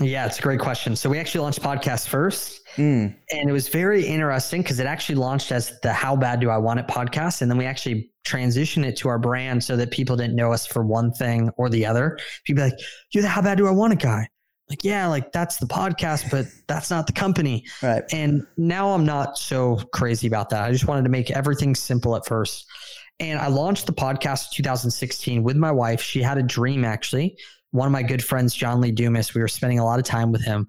[SPEAKER 2] Yeah, it's a great question. So we actually launched podcast first, mm. and it was very interesting because it actually launched as the "How Bad Do I Want It" podcast, and then we actually transitioned it to our brand so that people didn't know us for one thing or the other. People like, "You're the How Bad Do I Want It guy." Like, yeah, like that's the podcast, but that's not the company.
[SPEAKER 1] Right.
[SPEAKER 2] And now I'm not so crazy about that. I just wanted to make everything simple at first. And I launched the podcast in 2016 with my wife. She had a dream actually one of my good friends, John Lee Dumas, we were spending a lot of time with him.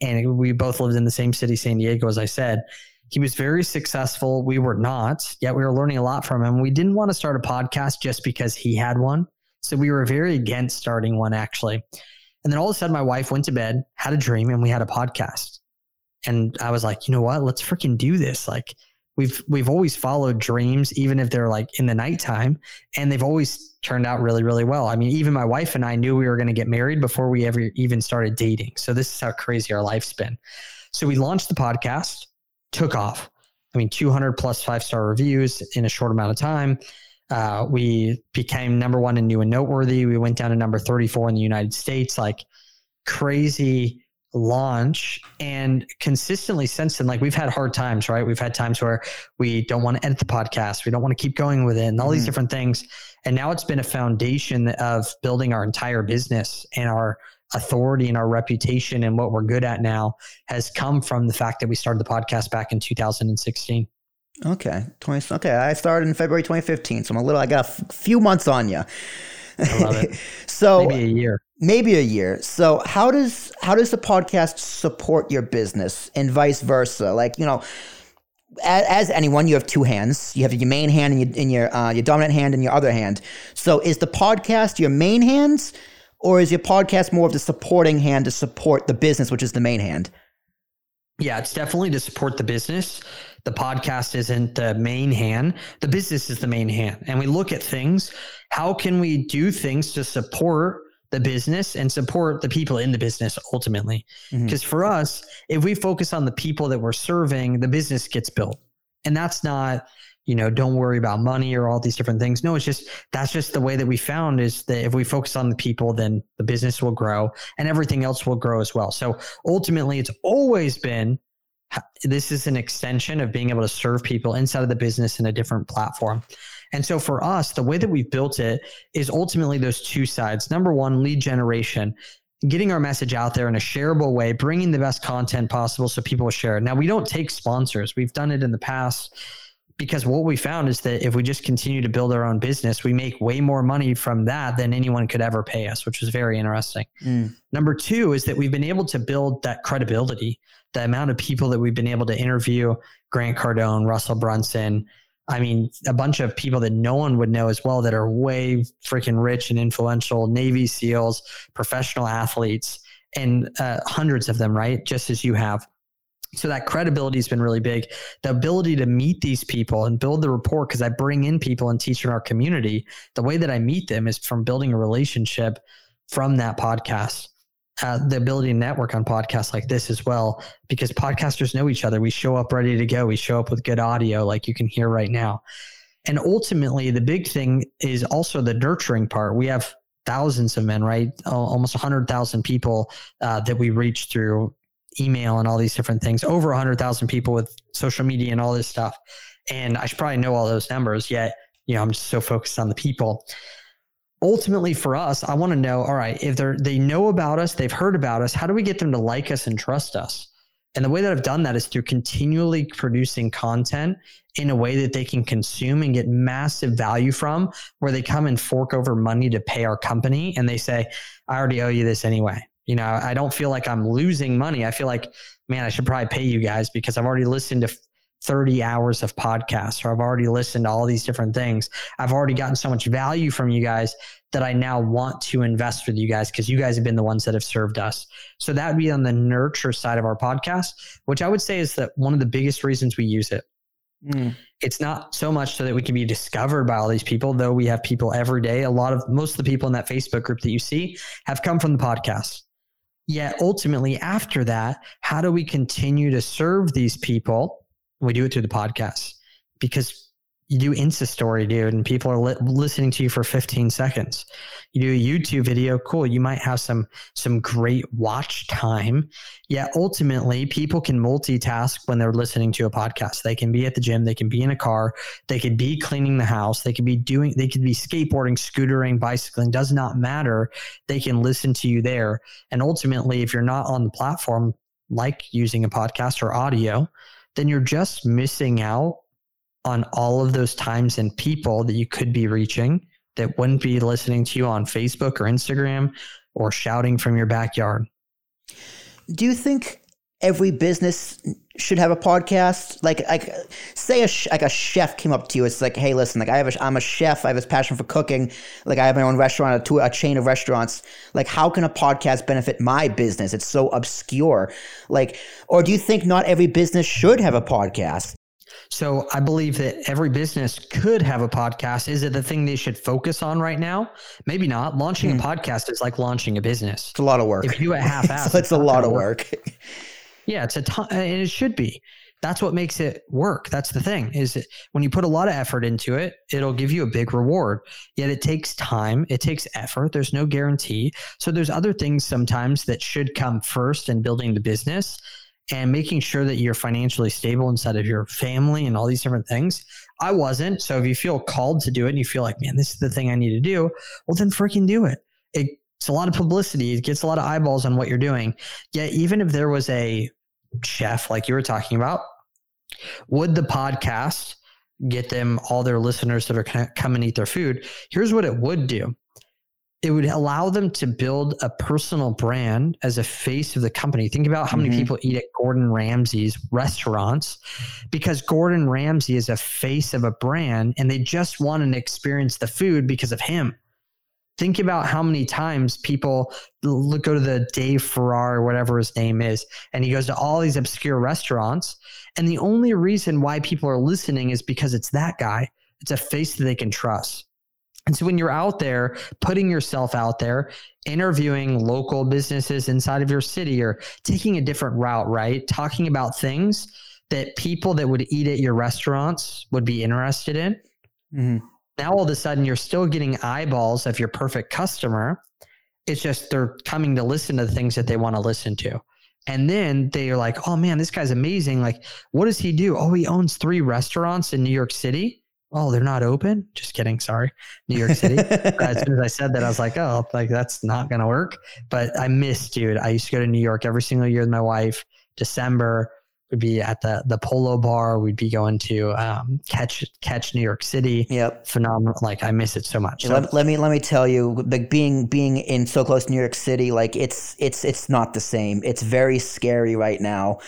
[SPEAKER 2] And we both lived in the same city, San Diego, as I said. He was very successful. We were not, yet we were learning a lot from him. We didn't want to start a podcast just because he had one. So we were very against starting one, actually. And then all of a sudden, my wife went to bed, had a dream, and we had a podcast. And I was like, you know what? Let's freaking do this. Like, we've we've always followed dreams, even if they're like in the nighttime, and they've always turned out really, really well. I mean, even my wife and I knew we were going to get married before we ever even started dating. So this is how crazy our life's been. So we launched the podcast, took off. I mean, 200 plus five star reviews in a short amount of time. Uh, we became number one in new and noteworthy. We went down to number 34 in the United States, like crazy launch and consistently since then like we've had hard times right we've had times where we don't want to edit the podcast we don't want to keep going with it and all mm these different things and now it's been a foundation of building our entire business and our authority and our reputation and what we're good at now has come from the fact that we started the podcast back in 2016
[SPEAKER 1] okay. 20 okay i started in february 2015 so i'm a little i got a f- few months on you
[SPEAKER 2] I love it. <laughs>
[SPEAKER 1] so
[SPEAKER 2] maybe a year.
[SPEAKER 1] maybe a year. So how does how does the podcast support your business and vice versa? Like you know as, as anyone you have two hands. You have your main hand and your, and your, uh, your dominant hand and your other hand. So is the podcast your main hands or is your podcast more of the supporting hand to support the business which is the main hand?
[SPEAKER 2] Yeah it's definitely to support the business. The podcast isn't the main hand. The business is the main hand. And we look at things. How can we do things to support the business and support the people in the business ultimately. Because mm-hmm. for us, if we focus on the people that we're serving, the business gets built. And that's not, you know, don't worry about money or all these different things. No, it's just that's just the way that we found is that if we focus on the people, then the business will grow and everything else will grow as well. So ultimately, it's always been this is an extension of being able to serve people inside of the business in a different platform. And so for us, the way that we've built it is ultimately those two sides. Number one, lead generation, getting our message out there in a shareable way, bringing the best content possible so people will share it. Now, we don't take sponsors, we've done it in the past because what we found is that if we just continue to build our own business, we make way more money from that than anyone could ever pay us, which was very interesting. Mm. Number two is that we've been able to build that credibility, the amount of people that we've been able to interview Grant Cardone, Russell Brunson, I mean, a bunch of people that no one would know as well that are way freaking rich and influential Navy SEALs, professional athletes, and uh, hundreds of them, right? Just as you have. So that credibility has been really big. The ability to meet these people and build the rapport, because I bring in people and teach in our community. The way that I meet them is from building a relationship from that podcast uh, the ability to network on podcasts like this as well, because podcasters know each other. We show up ready to go. We show up with good audio, like you can hear right now. And ultimately, the big thing is also the nurturing part. We have thousands of men, right? Almost 100,000 people uh, that we reach through email and all these different things, over 100,000 people with social media and all this stuff. And I should probably know all those numbers, yet, you know, I'm just so focused on the people ultimately for us, I want to know, all right, if they're they know about us, they've heard about us, how do we get them to like us and trust us? And the way that I've done that is through continually producing content in a way that they can consume and get massive value from, where they come and fork over money to pay our company and they say, I already owe you this anyway. You know, I don't feel like I'm losing money. I feel like, man, I should probably pay you guys because I've already listened to 30 hours of podcasts or I've already listened to all these different things. I've already gotten so much value from you guys that I now want to invest with you guys because you guys have been the ones that have served us. So that would be on the nurture side of our podcast, which I would say is that one of the biggest reasons we use it. Mm. It's not so much so that we can be discovered by all these people, though we have people every day. A lot of most of the people in that Facebook group that you see have come from the podcast. Yet ultimately, after that, how do we continue to serve these people? We do it through the podcast because you do Insta story, dude, and people are li- listening to you for 15 seconds. You do a YouTube video, cool. You might have some some great watch time. Yet ultimately, people can multitask when they're listening to a podcast. They can be at the gym, they can be in a car, they could be cleaning the house, they could be doing, they could be skateboarding, scootering, bicycling. Does not matter. They can listen to you there. And ultimately, if you're not on the platform, like using a podcast or audio, then you're just missing out on all of those times and people that you could be reaching that wouldn't be listening to you on Facebook or Instagram or shouting from your backyard.
[SPEAKER 1] Do you think every business should have a podcast? Like, like say a like a chef came up to you. It's like, hey, listen, like I have a, I'm a chef. I have this passion for cooking. Like I have my own restaurant, a, a chain of restaurants. Like, how can a podcast benefit my business? It's so obscure. Like, or do you think not every business should have a podcast?
[SPEAKER 2] So I believe that every business could have a podcast. Is it the thing they should focus on right now? Maybe not. Launching a hmm. podcast is like launching a business.
[SPEAKER 1] It's a lot of work.
[SPEAKER 2] If you do it half <laughs> assed
[SPEAKER 1] it's, it's a lot of work. work.
[SPEAKER 2] Yeah, it's a ton, uh, and it should be. That's what makes it work. That's the thing is when you put a lot of effort into it, it'll give you a big reward. Yet it takes time, it takes effort. There's no guarantee. So there's other things sometimes that should come first in building the business and making sure that you're financially stable inside of your family and all these different things. I wasn't. So if you feel called to do it and you feel like, man, this is the thing I need to do, well, then freaking do it. It's a lot of publicity. It gets a lot of eyeballs on what you're doing. Yet, even if there was a chef like you were talking about, would the podcast get them all their listeners that are come and eat their food? Here's what it would do it would allow them to build a personal brand as a face of the company. Think about how mm-hmm. many people eat at Gordon Ramsay's restaurants because Gordon Ramsay is a face of a brand and they just want to experience the food because of him. Think about how many times people look, go to the Dave Farrar, or whatever his name is, and he goes to all these obscure restaurants. And the only reason why people are listening is because it's that guy. It's a face that they can trust. And so when you're out there putting yourself out there, interviewing local businesses inside of your city or taking a different route, right? Talking about things that people that would eat at your restaurants would be interested in. Mm-hmm. Now all of a sudden you're still getting eyeballs of your perfect customer. It's just they're coming to listen to the things that they want to listen to. And then they're like, oh man, this guy's amazing. Like, what does he do? Oh, he owns three restaurants in New York City oh, they're not open. Just kidding. Sorry. New York City. <laughs> as soon as I said that, I was like, oh, like that's not going to work. But I miss, dude. I used to go to New York every single year with my wife. December would be at the the Polo Bar. We'd be going to um, catch catch New York City.
[SPEAKER 1] Yep,
[SPEAKER 2] phenomenal. Like I miss it so much.
[SPEAKER 1] So. Let, let, me let me tell you, like being being in so close to New York City, like it's it's it's not the same. It's very scary right now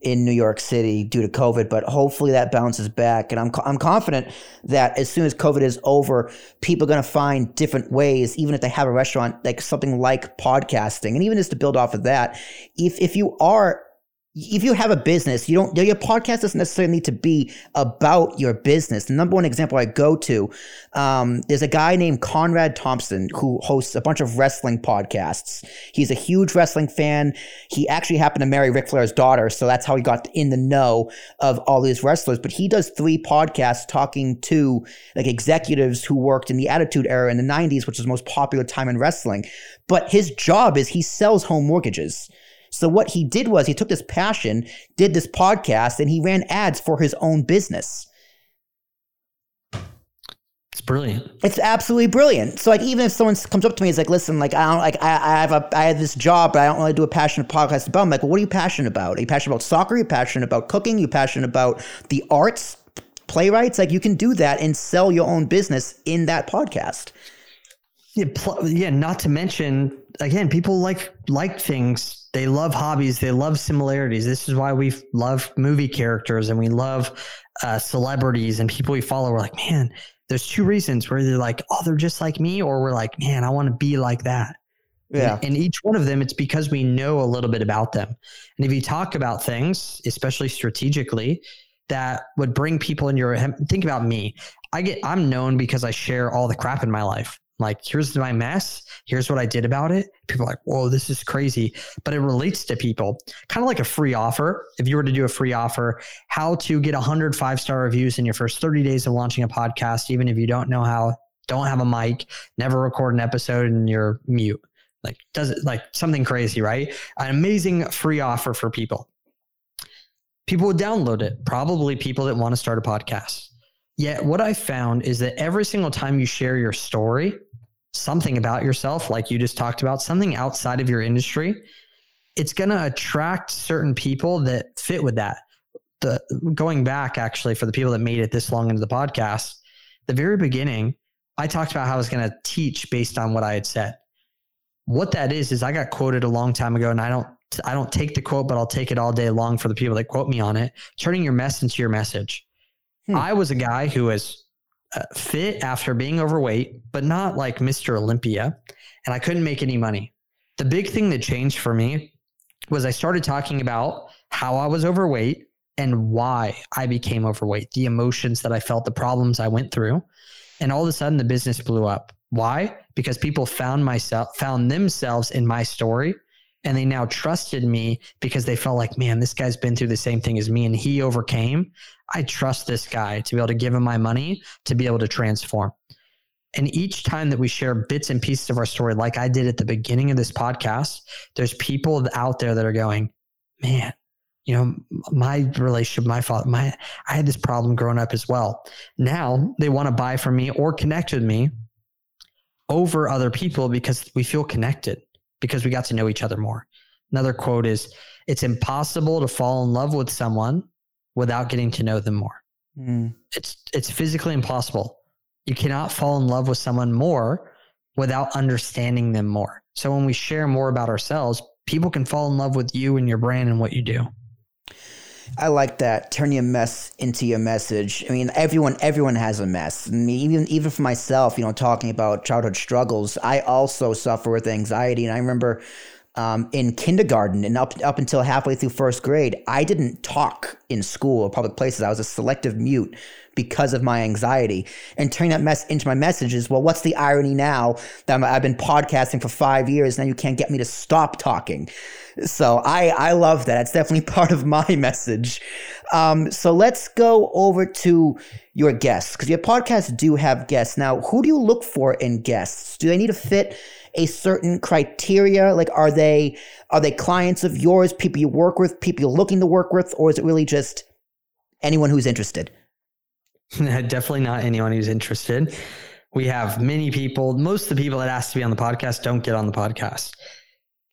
[SPEAKER 1] in New York City due to COVID, but hopefully that bounces back. And I'm, I'm confident that as soon as COVID is over, people are going to find different ways, even if they have a restaurant, like something like podcasting. And even just to build off of that, if, if you are if you have a business, you don't, your podcast doesn't necessarily need to be about your business. The number one example I go to, um, there's a guy named Conrad Thompson who hosts a bunch of wrestling podcasts. He's a huge wrestling fan. He actually happened to marry Ric Flair's daughter. So that's how he got in the know of all these wrestlers. But he does three podcasts talking to like executives who worked in the Attitude Era in the 90s, which was the most popular time in wrestling. But his job is he sells home mortgages. So what he did was he took this passion, did this podcast, and he ran ads for his own business.
[SPEAKER 2] It's brilliant.
[SPEAKER 1] It's absolutely brilliant. So like even if someone comes up to me, it's like, listen, like I don't like I, I have a I have this job, but I don't really do a passionate podcast about. I'm like, well, what are you passionate about? Are you passionate about soccer? Are you passionate about cooking? Are you passionate about the arts? Playwrights? Like you can do that and sell your own business in that podcast.
[SPEAKER 2] Yeah, pl- yeah. Not to mention, again, people like like things. They love hobbies. They love similarities. This is why we love movie characters and we love uh, celebrities and people we follow. We're like, man, there's two reasons where they're like, oh, they're just like me, or we're like, man, I want to be like that.
[SPEAKER 1] Yeah.
[SPEAKER 2] And, and each one of them, it's because we know a little bit about them. And if you talk about things, especially strategically, that would bring people in your think about me. I get I'm known because I share all the crap in my life. Like, here's my mess. Here's what I did about it. People are like, whoa, this is crazy. But it relates to people. Kind of like a free offer. If you were to do a free offer, how to get 100 five star reviews in your first 30 days of launching a podcast, even if you don't know how, don't have a mic, never record an episode, and you're mute. Like, does it like something crazy, right? An amazing free offer for people. People would download it, probably people that want to start a podcast. Yet, what I found is that every single time you share your story, something about yourself, like you just talked about, something outside of your industry, it's going to attract certain people that fit with that. The going back actually for the people that made it this long into the podcast, the very beginning, I talked about how I was going to teach based on what I had said. What that is is I got quoted a long time ago, and I don't I don't take the quote, but I'll take it all day long for the people that quote me on it. Turning your mess into your message. Hmm. I was a guy who was uh, fit after being overweight, but not like Mr. Olympia. And I couldn't make any money. The big thing that changed for me was I started talking about how I was overweight and why I became overweight, the emotions that I felt, the problems I went through. And all of a sudden the business blew up. Why? Because people found myself found themselves in my story and they now trusted me because they felt like, man, this guy's been through the same thing as me and he overcame. I trust this guy to be able to give him my money to be able to transform. And each time that we share bits and pieces of our story, like I did at the beginning of this podcast, there's people out there that are going, man, you know, my relationship, my father, my, I had this problem growing up as well. Now they want to buy from me or connect with me over other people because we feel connected because we got to know each other more. Another quote is It's impossible to fall in love with someone without getting to know them more. Mm. It's, it's physically impossible. You cannot fall in love with someone more without understanding them more. So when we share more about ourselves, people can fall in love with you and your brand and what you do.
[SPEAKER 1] I like that. Turn your mess into your message. I mean, everyone everyone has a mess. And even even for myself, you know, talking about childhood struggles, I also suffer with anxiety. And I remember um, in kindergarten and up up until halfway through first grade, I didn't talk in school or public places. I was a selective mute because of my anxiety. And turning that mess into my messages. Well, what's the irony now that i have been podcasting for five years? Now you can't get me to stop talking. So I I love that. It's definitely <laughs> part of my message. Um, so let's go over to your guests because your podcasts do have guests. Now, who do you look for in guests? Do they need to fit? a certain criteria? Like, are they are they clients of yours, people you work with, people you're looking to work with, or is it really just anyone who's interested? <laughs>
[SPEAKER 2] Definitely not anyone who's interested. We have many people. Most of the people that ask to be on the podcast don't get on the podcast.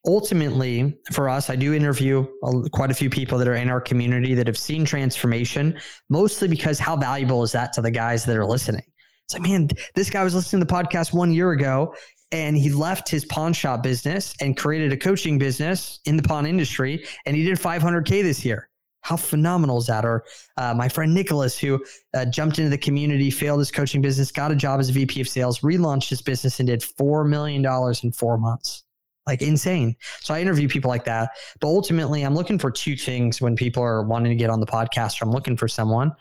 [SPEAKER 2] Ultimately, for us, I do interview quite a few people that are in our community that have seen transformation, mostly because how valuable is that to the guys that are listening? It's like, man, this guy was listening to the podcast one year ago and he left his pawn shop business and created a coaching business in the pawn industry and he did 500k this year how phenomenal is that? Or uh, my friend nicholas who uh, jumped into the community failed his coaching business got a job as a vp of sales relaunched his business and did $4 million in four months. Like insane. So i interview people like that. But ultimately i'm looking for two things when people are wanting to get on the podcast. Or i'm looking for someone.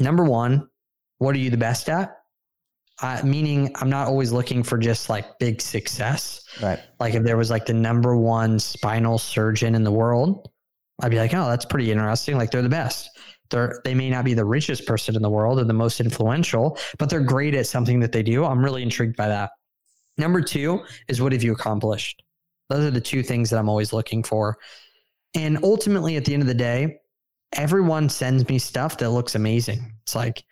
[SPEAKER 2] Number one what are you the best at? Uh, meaning I'm not always looking for just like big success.
[SPEAKER 1] Right.
[SPEAKER 2] Like if there was like the number one spinal surgeon in the world, I'd be like, oh, that's pretty interesting. Like they're the best. They're they may not be the richest person in the world or the most influential, but they're great at something that they do. I'm really intrigued by that. Number two is what have you accomplished? Those are the two things that I'm always looking for. And ultimately, at the end of the day, everyone sends me stuff that looks amazing. It's like,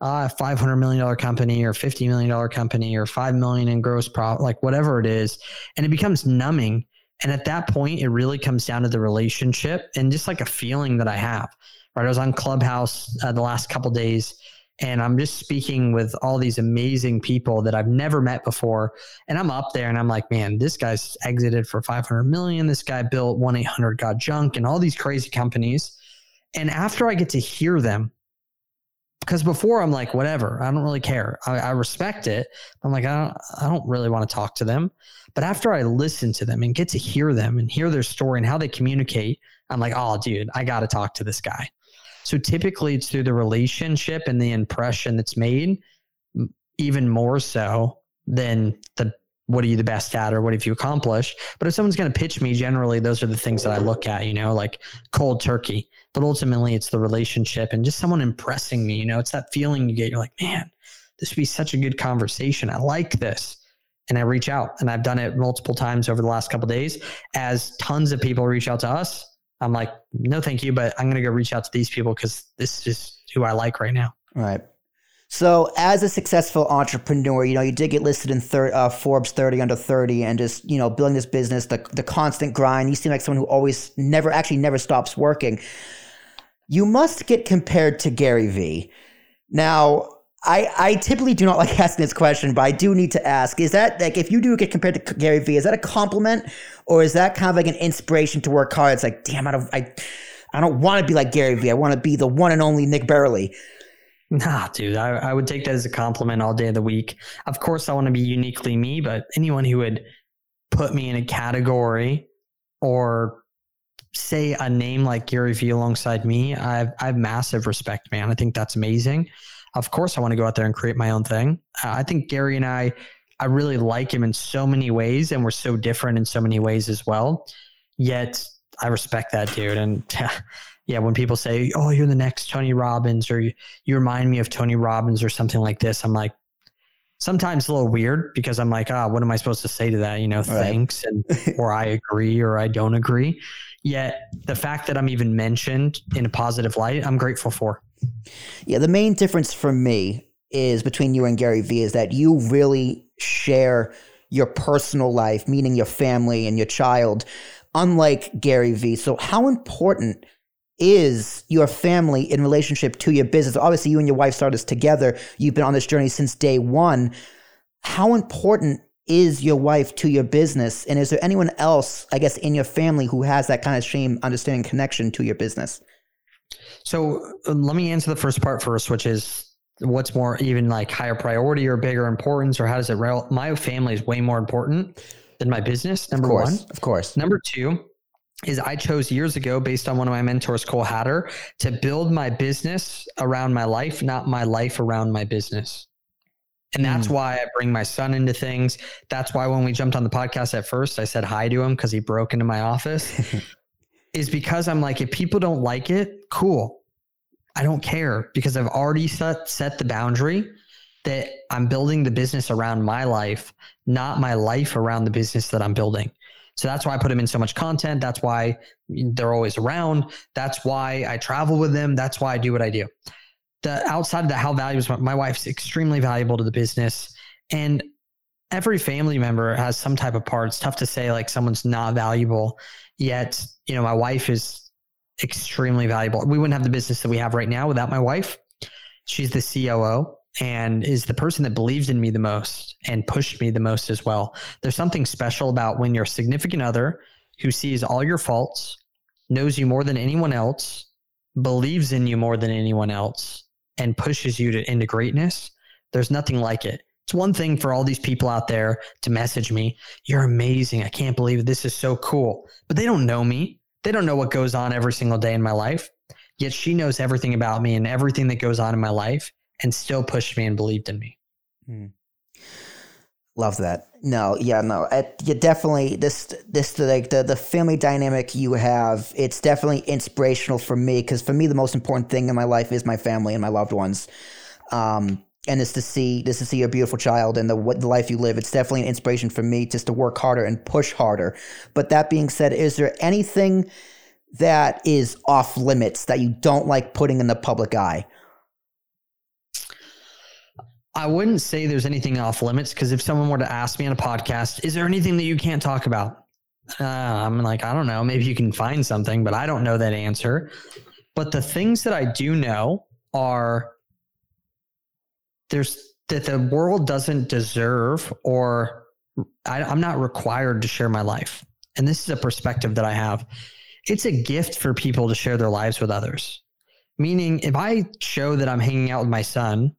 [SPEAKER 2] uh, a $500 million company or $50 million company or 5 million in gross profit, like whatever it is. And it becomes numbing. And at that point, it really comes down to the relationship and just like a feeling that I have. Right. I was on Clubhouse uh, the last couple days and I'm just speaking with all these amazing people that I've never met before. And I'm up there and I'm like, man, this guy's exited for 500 million. This guy built 1 800 Got Junk and all these crazy companies. And after I get to hear them, because before I'm like, whatever, I don't really care. I, I respect it. I'm like, I don't, I don't really want to talk to them. But after I listen to them and get to hear them and hear their story and how they communicate, I'm like, oh, dude, I got to talk to this guy. So typically it's through the relationship and the impression that's made, even more so than the what are you the best at or what have you accomplished. But if someone's going to pitch me, generally those are the things that I look at, you know, like cold turkey. But ultimately it's the relationship and just someone impressing me, you know, it's that feeling you get. You're like, man, this would be such a good conversation. I like this. And I reach out and I've done it multiple times over the last couple days as tons of people reach out to us I'm like, no, thank you, but I'm going to go reach out to these people because this is who I like right now.
[SPEAKER 1] Right. So, as a successful entrepreneur, you know, you did get listed in thir- uh, Forbes 30 under 30 and just, you know, building this business, the, the constant grind. You seem like someone who always never, actually never stops working. You must get compared to Gary Vee. Now, I, I typically do not <laughs> like asking this question, but I do need to ask: Is that like if you do get compared to Gary Vee, is that a compliment, or is that kind of like an inspiration to work hard? It's like, damn, I don't, I, I don't want to be like Gary Vee. I want to be the one and only Nick Bayerle.
[SPEAKER 2] Nah, dude, I, I would take that as a compliment all day of the week. Of course, I want to be uniquely me, but anyone who would put me in a category or say a name like Gary Vee alongside me, I've, I have massive respect, man. I think that's amazing of course I want to go out there and create my own thing. Uh, I think Gary and I, I really like him in so many ways, and we're so different in so many ways as well. Yet I respect that dude. And <laughs> yeah, when people say, "Oh, you're the next Tony Robbins," or you, remind me of Tony Robbins, or something like this, I'm like, sometimes a little weird because I'm like, ah, oh, what am I supposed to say to that? You know, right. thanks, and <laughs> or I agree or I don't agree. Yet the fact that I'm even mentioned in a positive light, I'm grateful for.
[SPEAKER 1] Yeah, the main difference for me is between you and Gary Vee is that you really share your personal life, meaning your family and your child, unlike Gary Vee. So, how important is your family in relationship to your business? Obviously, you and your wife started this together. You've been on this journey since day one. How important is your wife to your business? And is there anyone else, I guess, in your family who has that kind of same understanding connection to your business?
[SPEAKER 2] So uh, let me answer the first part first, which is what's more even like higher priority or bigger importance, or how does it? Rel- my family is way more important than my business. Number
[SPEAKER 1] of course,
[SPEAKER 2] one,
[SPEAKER 1] of course.
[SPEAKER 2] Number two is I chose years ago, based on one of my mentors, Cole Hatter, to build my business around my life, not my life around my business. And that's mm. why I bring my son into things. That's why when we jumped on the podcast at first, I said hi to him because he broke into my office. <laughs> is because I'm like, if people don't like it, cool. I don't care because I've already set set the boundary that I'm building the business around my life, not my life around the business that I'm building. So that's why I put them in so much content. That's why they're always around. That's why I travel with them. That's why I do what I do. The outside of the how values my wife's extremely valuable to the business. And every family member has some type of part. It's tough to say like someone's not valuable. Yet, you know, my wife is extremely valuable. We wouldn't have the business that we have right now without my wife. She's the COO and is the person that believes in me the most and pushed me the most as well. There's something special about when your significant other who sees all your faults, knows you more than anyone else, believes in you more than anyone else, and pushes you to, into greatness. There's nothing like it. It's one thing for all these people out there to message me, You're amazing. I can't believe it. this is so cool. But they don't know me. They don't know what goes on every single day in my life. Yet she knows everything about me and everything that goes on in my life and still pushed me and believed in me. Mm.
[SPEAKER 1] Love that. No, yeah, no. It, you definitely this this like the the family dynamic you have. It's definitely inspirational for me because for me the most important thing in my life is my family and my loved ones. Um, and it's to see this to see your beautiful child and the what the life you live. It's definitely an inspiration for me just to work harder and push harder. But that being said, is there anything that is off limits that you don't like putting in the public eye?
[SPEAKER 2] I wouldn't say there's anything off limits because if someone were to ask me on a podcast, is there anything that you can't talk about? Uh, I'm like, I don't know. Maybe you can find something, but I don't know that answer. But the things that I do know are there's that the world doesn't deserve or I, I'm not required to share my life. And this is a perspective that I have. It's a gift for people to share their lives with others. Meaning, if I show that I'm hanging out with my son,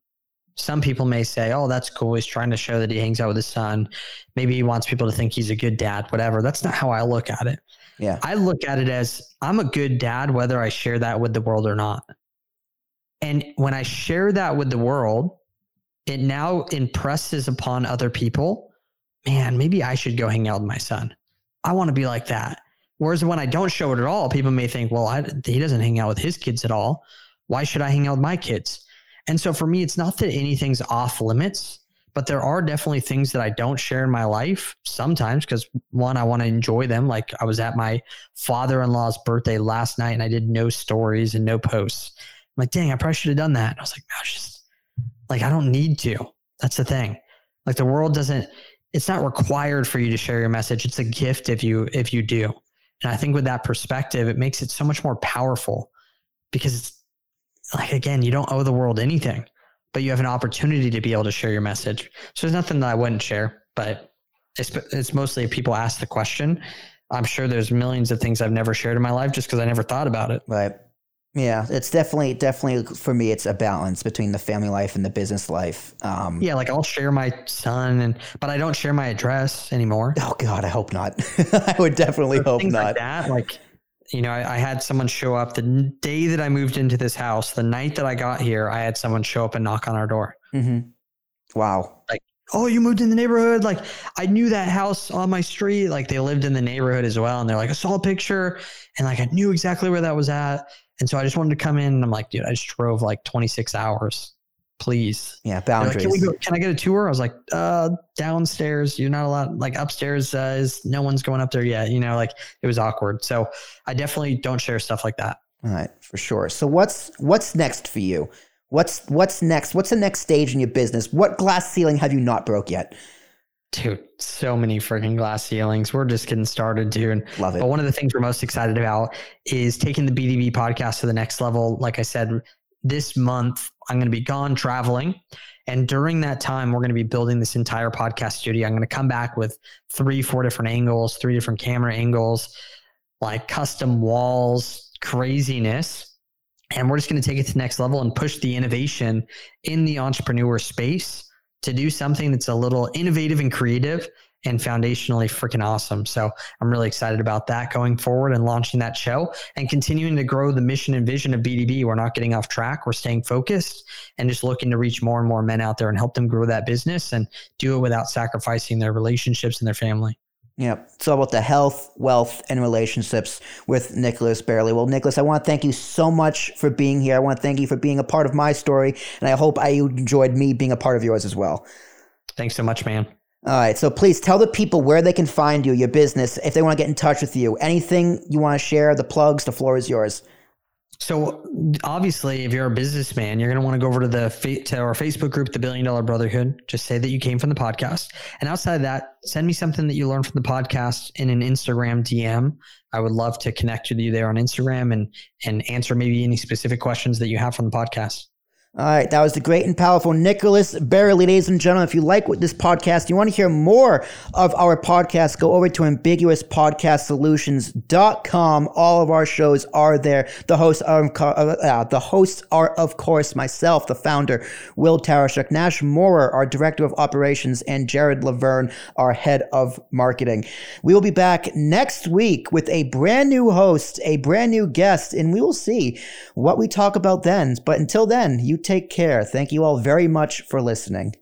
[SPEAKER 2] some people may say, oh, that's cool. He's trying to show that he hangs out with his son. Maybe he wants people to think he's a good dad, whatever. That's not how I look at it.
[SPEAKER 1] Yeah.
[SPEAKER 2] I look at it as I'm a good dad, whether I share that with the world or not. And when I share that with the world, it now impresses upon other people, man, maybe I should go hang out with my son. I want to be like that. Whereas when I don't show it at all, people may think, well, I, he doesn't hang out with his kids at all. Why should I hang out with my kids? And so for me, it's not that anything's off limits, but there are definitely things that I don't share in my life sometimes because one, I want to enjoy them. Like I was at my father in law's birthday last night and I did no stories and no posts. I'm like, dang, I probably should have done that. And I was like, no, just like, I don't need to. That's the thing. Like the world doesn't, it's not required for you to share your message. It's a gift if you, if you do. And I think with that perspective, it makes it so much more powerful because it's like, again, you don't owe the world anything, but you have an opportunity to be able to share your message. So there's nothing that I wouldn't share, but it's, it's mostly if people ask the question. I'm sure there's millions of things I've never shared in my life just because I never thought about it.
[SPEAKER 1] Right. Yeah, it's definitely definitely for me. It's a balance between the family life and the business life. Um,
[SPEAKER 2] yeah, like I'll share my son, and but I don't share my address anymore.
[SPEAKER 1] Oh God, I hope not. <laughs> I would definitely hope not.
[SPEAKER 2] Like that, like you know, I, I, had someone show up the day that I moved into this house. The night that I got here, I had someone show up and knock on our door.
[SPEAKER 1] Mm-hmm. Wow.
[SPEAKER 2] Like, oh, you moved in the neighborhood. Like, I knew that house on my street. Like, they lived in the neighborhood as well, and they're like, I saw a picture, and like I knew exactly where that was at. And so I just wanted to come in and I'm like, dude, I just drove like 26 hours. Please.
[SPEAKER 1] Yeah, boundaries.
[SPEAKER 2] Like, can, go, can, I get a tour? I was like, uh, downstairs. You're not allowed. Like upstairs uh, is no one's going up there yet. You know, like it was awkward. So I definitely don't share stuff like that.
[SPEAKER 1] All right, for sure. So what's what's next for you? What's what's next? What's the next stage in your business? What glass ceiling have you not broke yet?
[SPEAKER 2] Dude, so many freaking glass ceilings. We're just getting started, dude.
[SPEAKER 1] Love it.
[SPEAKER 2] But one of the things we're most excited about is taking the BDB podcast to the next level. Like I said, this month I'm going to be gone traveling. And during that time, we're going to be building this entire podcast studio. I'm going to come back with three, four different angles, three different camera angles, like custom walls, craziness. And we're just going to take it to the next level and push the innovation in the entrepreneur space to do something that's a little innovative and creative and foundationally freaking awesome. So I'm really excited about that going forward and launching that show and continuing to grow the mission and vision of BDB. We're not getting off track. We're staying focused and just looking to reach more and more men out there and help them grow that business and do it without sacrificing their relationships and their family.
[SPEAKER 1] Yeah, it's all about the health, wealth, and relationships with Nicholas Bayerle. Well, Nicholas, I want to thank you so much for being here. I want to thank you for being a part of my story, and I hope I enjoyed me being a part of yours as well.
[SPEAKER 2] Thanks so much, man.
[SPEAKER 1] All right, so please tell the people where they can find you, your business, if they want to get in touch with you. Anything you want to share, the plugs, the floor is yours.
[SPEAKER 2] So obviously, if you're a businessman, you're going to want to go over to the to our Facebook group, the Billion Dollar Brotherhood. Just say that you came from the podcast, and outside of that, send me something that you learned from the podcast in an Instagram DM. I would love to connect with you there on Instagram and and answer maybe any specific questions that you have from the podcast.
[SPEAKER 1] All right, that was the great and powerful Nicholas Bayerle, ladies and gentlemen. If you like what this podcast, you want to hear more of our podcast, go over to ambiguouspodcastsolutions.com. All of our shows are there. The hosts are uh, the hosts are of course myself, the founder, Will Tarashuk, Nash Moorer, our director of operations, and Jared Laverne, our head of marketing. We will be back next week with a brand new host, a brand new guest, and we will see what we talk about then. But until then, you take care. Thank you all very much for listening.